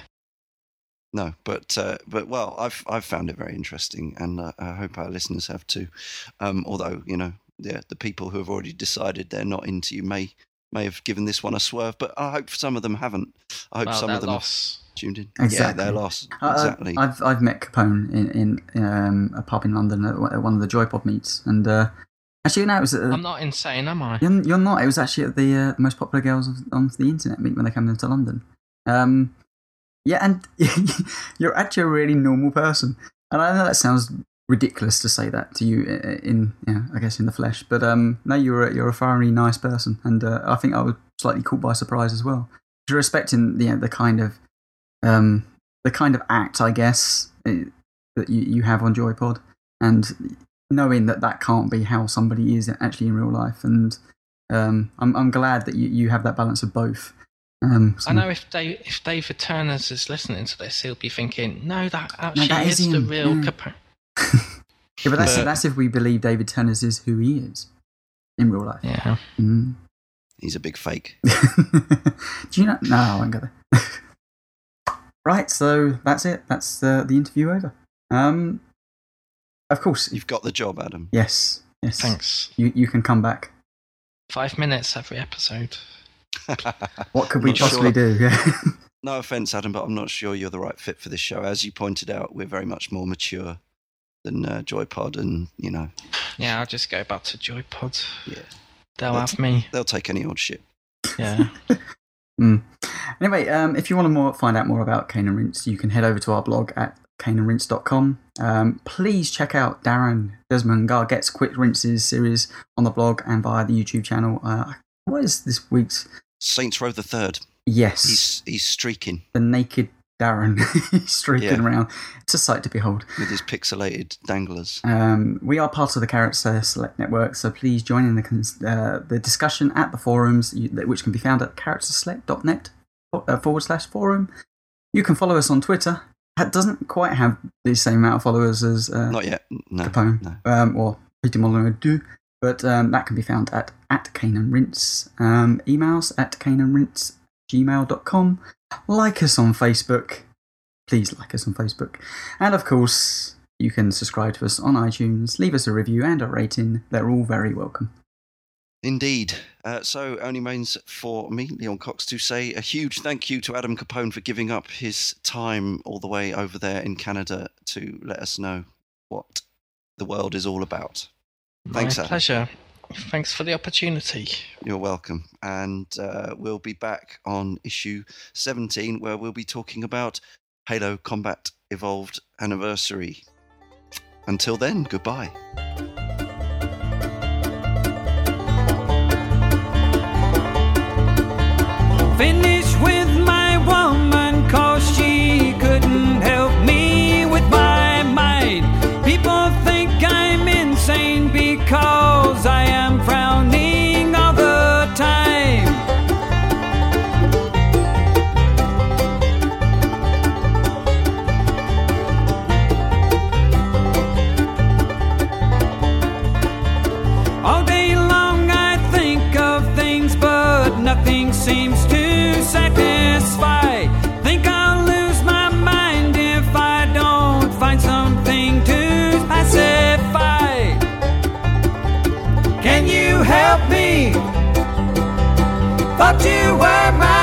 no, but uh, but well, I've I've found it very interesting, and uh, I hope our listeners have too. Um, although you know, yeah, the people who have already decided they're not into you may may have given this one a swerve, but I hope some of them haven't. I hope Well, some of them loss. have tuned in. Exactly. Yeah, their loss. I- I- Exactly. I've I've met Capone in in um, a pub in London at one- at one of the Joypod meets, and uh, actually, no, it was. At, I'm not insane, am I? You're, you're not. It was actually at the uh, most popular girls of, on the internet meet when they came into London. Um, yeah, and <laughs> you're actually a really normal person. And I know that sounds ridiculous to say that to you i- in, yeah, I guess in the flesh, but um, no, you're a, you're a thoroughly nice person, and uh, I think I was slightly caught by surprise as well. You're respecting you know, the kind of um, the kind of act, I guess, eh, that you, you have on Joypod, and knowing that that can't be how somebody is actually in real life. And um, I'm I'm glad that you, you have that balance of both. Um, so- I know if Dave, if David Turners is listening to this, he'll be thinking, "No, that actually that is, is the real yeah. Capone." <laughs> Yeah, but that's But- that's if we believe David Tennant is who he is in real life. Yeah. Mm. He's a big fake. <laughs> Do you know? No, I won't go there. <laughs> right, so that's it. That's uh, the interview over. Um, of course, You've got the job, Adam. yes, yes. Thanks. You you can come back. Five minutes every episode. <laughs> What could we Not sure. possibly do? Yeah. <laughs> no offense, Adam, but I'm not sure you're the right fit for this show. As you pointed out, we're very much more mature than uh, Joypod, and you know Yeah, I'll just go back to Joypod. Yeah. They'll That's- have me. they'll take any old shit. Yeah. <laughs> Mm. Anyway, um, if you want to more, find out more about Cane and Rinse, you can head over to our blog at caneandrinse.com. Um, please check out Darren Desmond Garget's Quick Rinses series on the blog and via the YouTube channel. Uh, what is this week's? Saints Row the Third. Yes, He's he's streaking the naked Darren <laughs> He's streaking Yeah. around. It's a sight to behold. with his pixelated danglers. Um, we are part of the Carrots uh, Select Network, so please join in the cons- uh, the discussion at the forums, which can be found at carrotsselect.net uh, forward slash forum. You can follow us on Twitter. That doesn't quite have the same amount of followers as uh, Not yet. No. Capone No. um, or Peter Molydeux do, but um, that can be found at at Cane and Rinse. Um, emails at caneandrinse gmail.com. Like us on Facebook. Please like us on Facebook. And of course, you can subscribe to us on iTunes, leave us a review and a rating. They're all very welcome. Indeed. Uh, so only remains for me, Leon Cox, to say a huge thank you to Adam Capone for giving up his time all the way over there in Canada to let us know what the world is all about. Thanks, My Adam. pleasure. Thanks for the opportunity. You're welcome. And uh, we'll be back on issue 17, where we'll be talking about Halo Combat Evolved Anniversary. Until then, goodbye. Finish thought you were my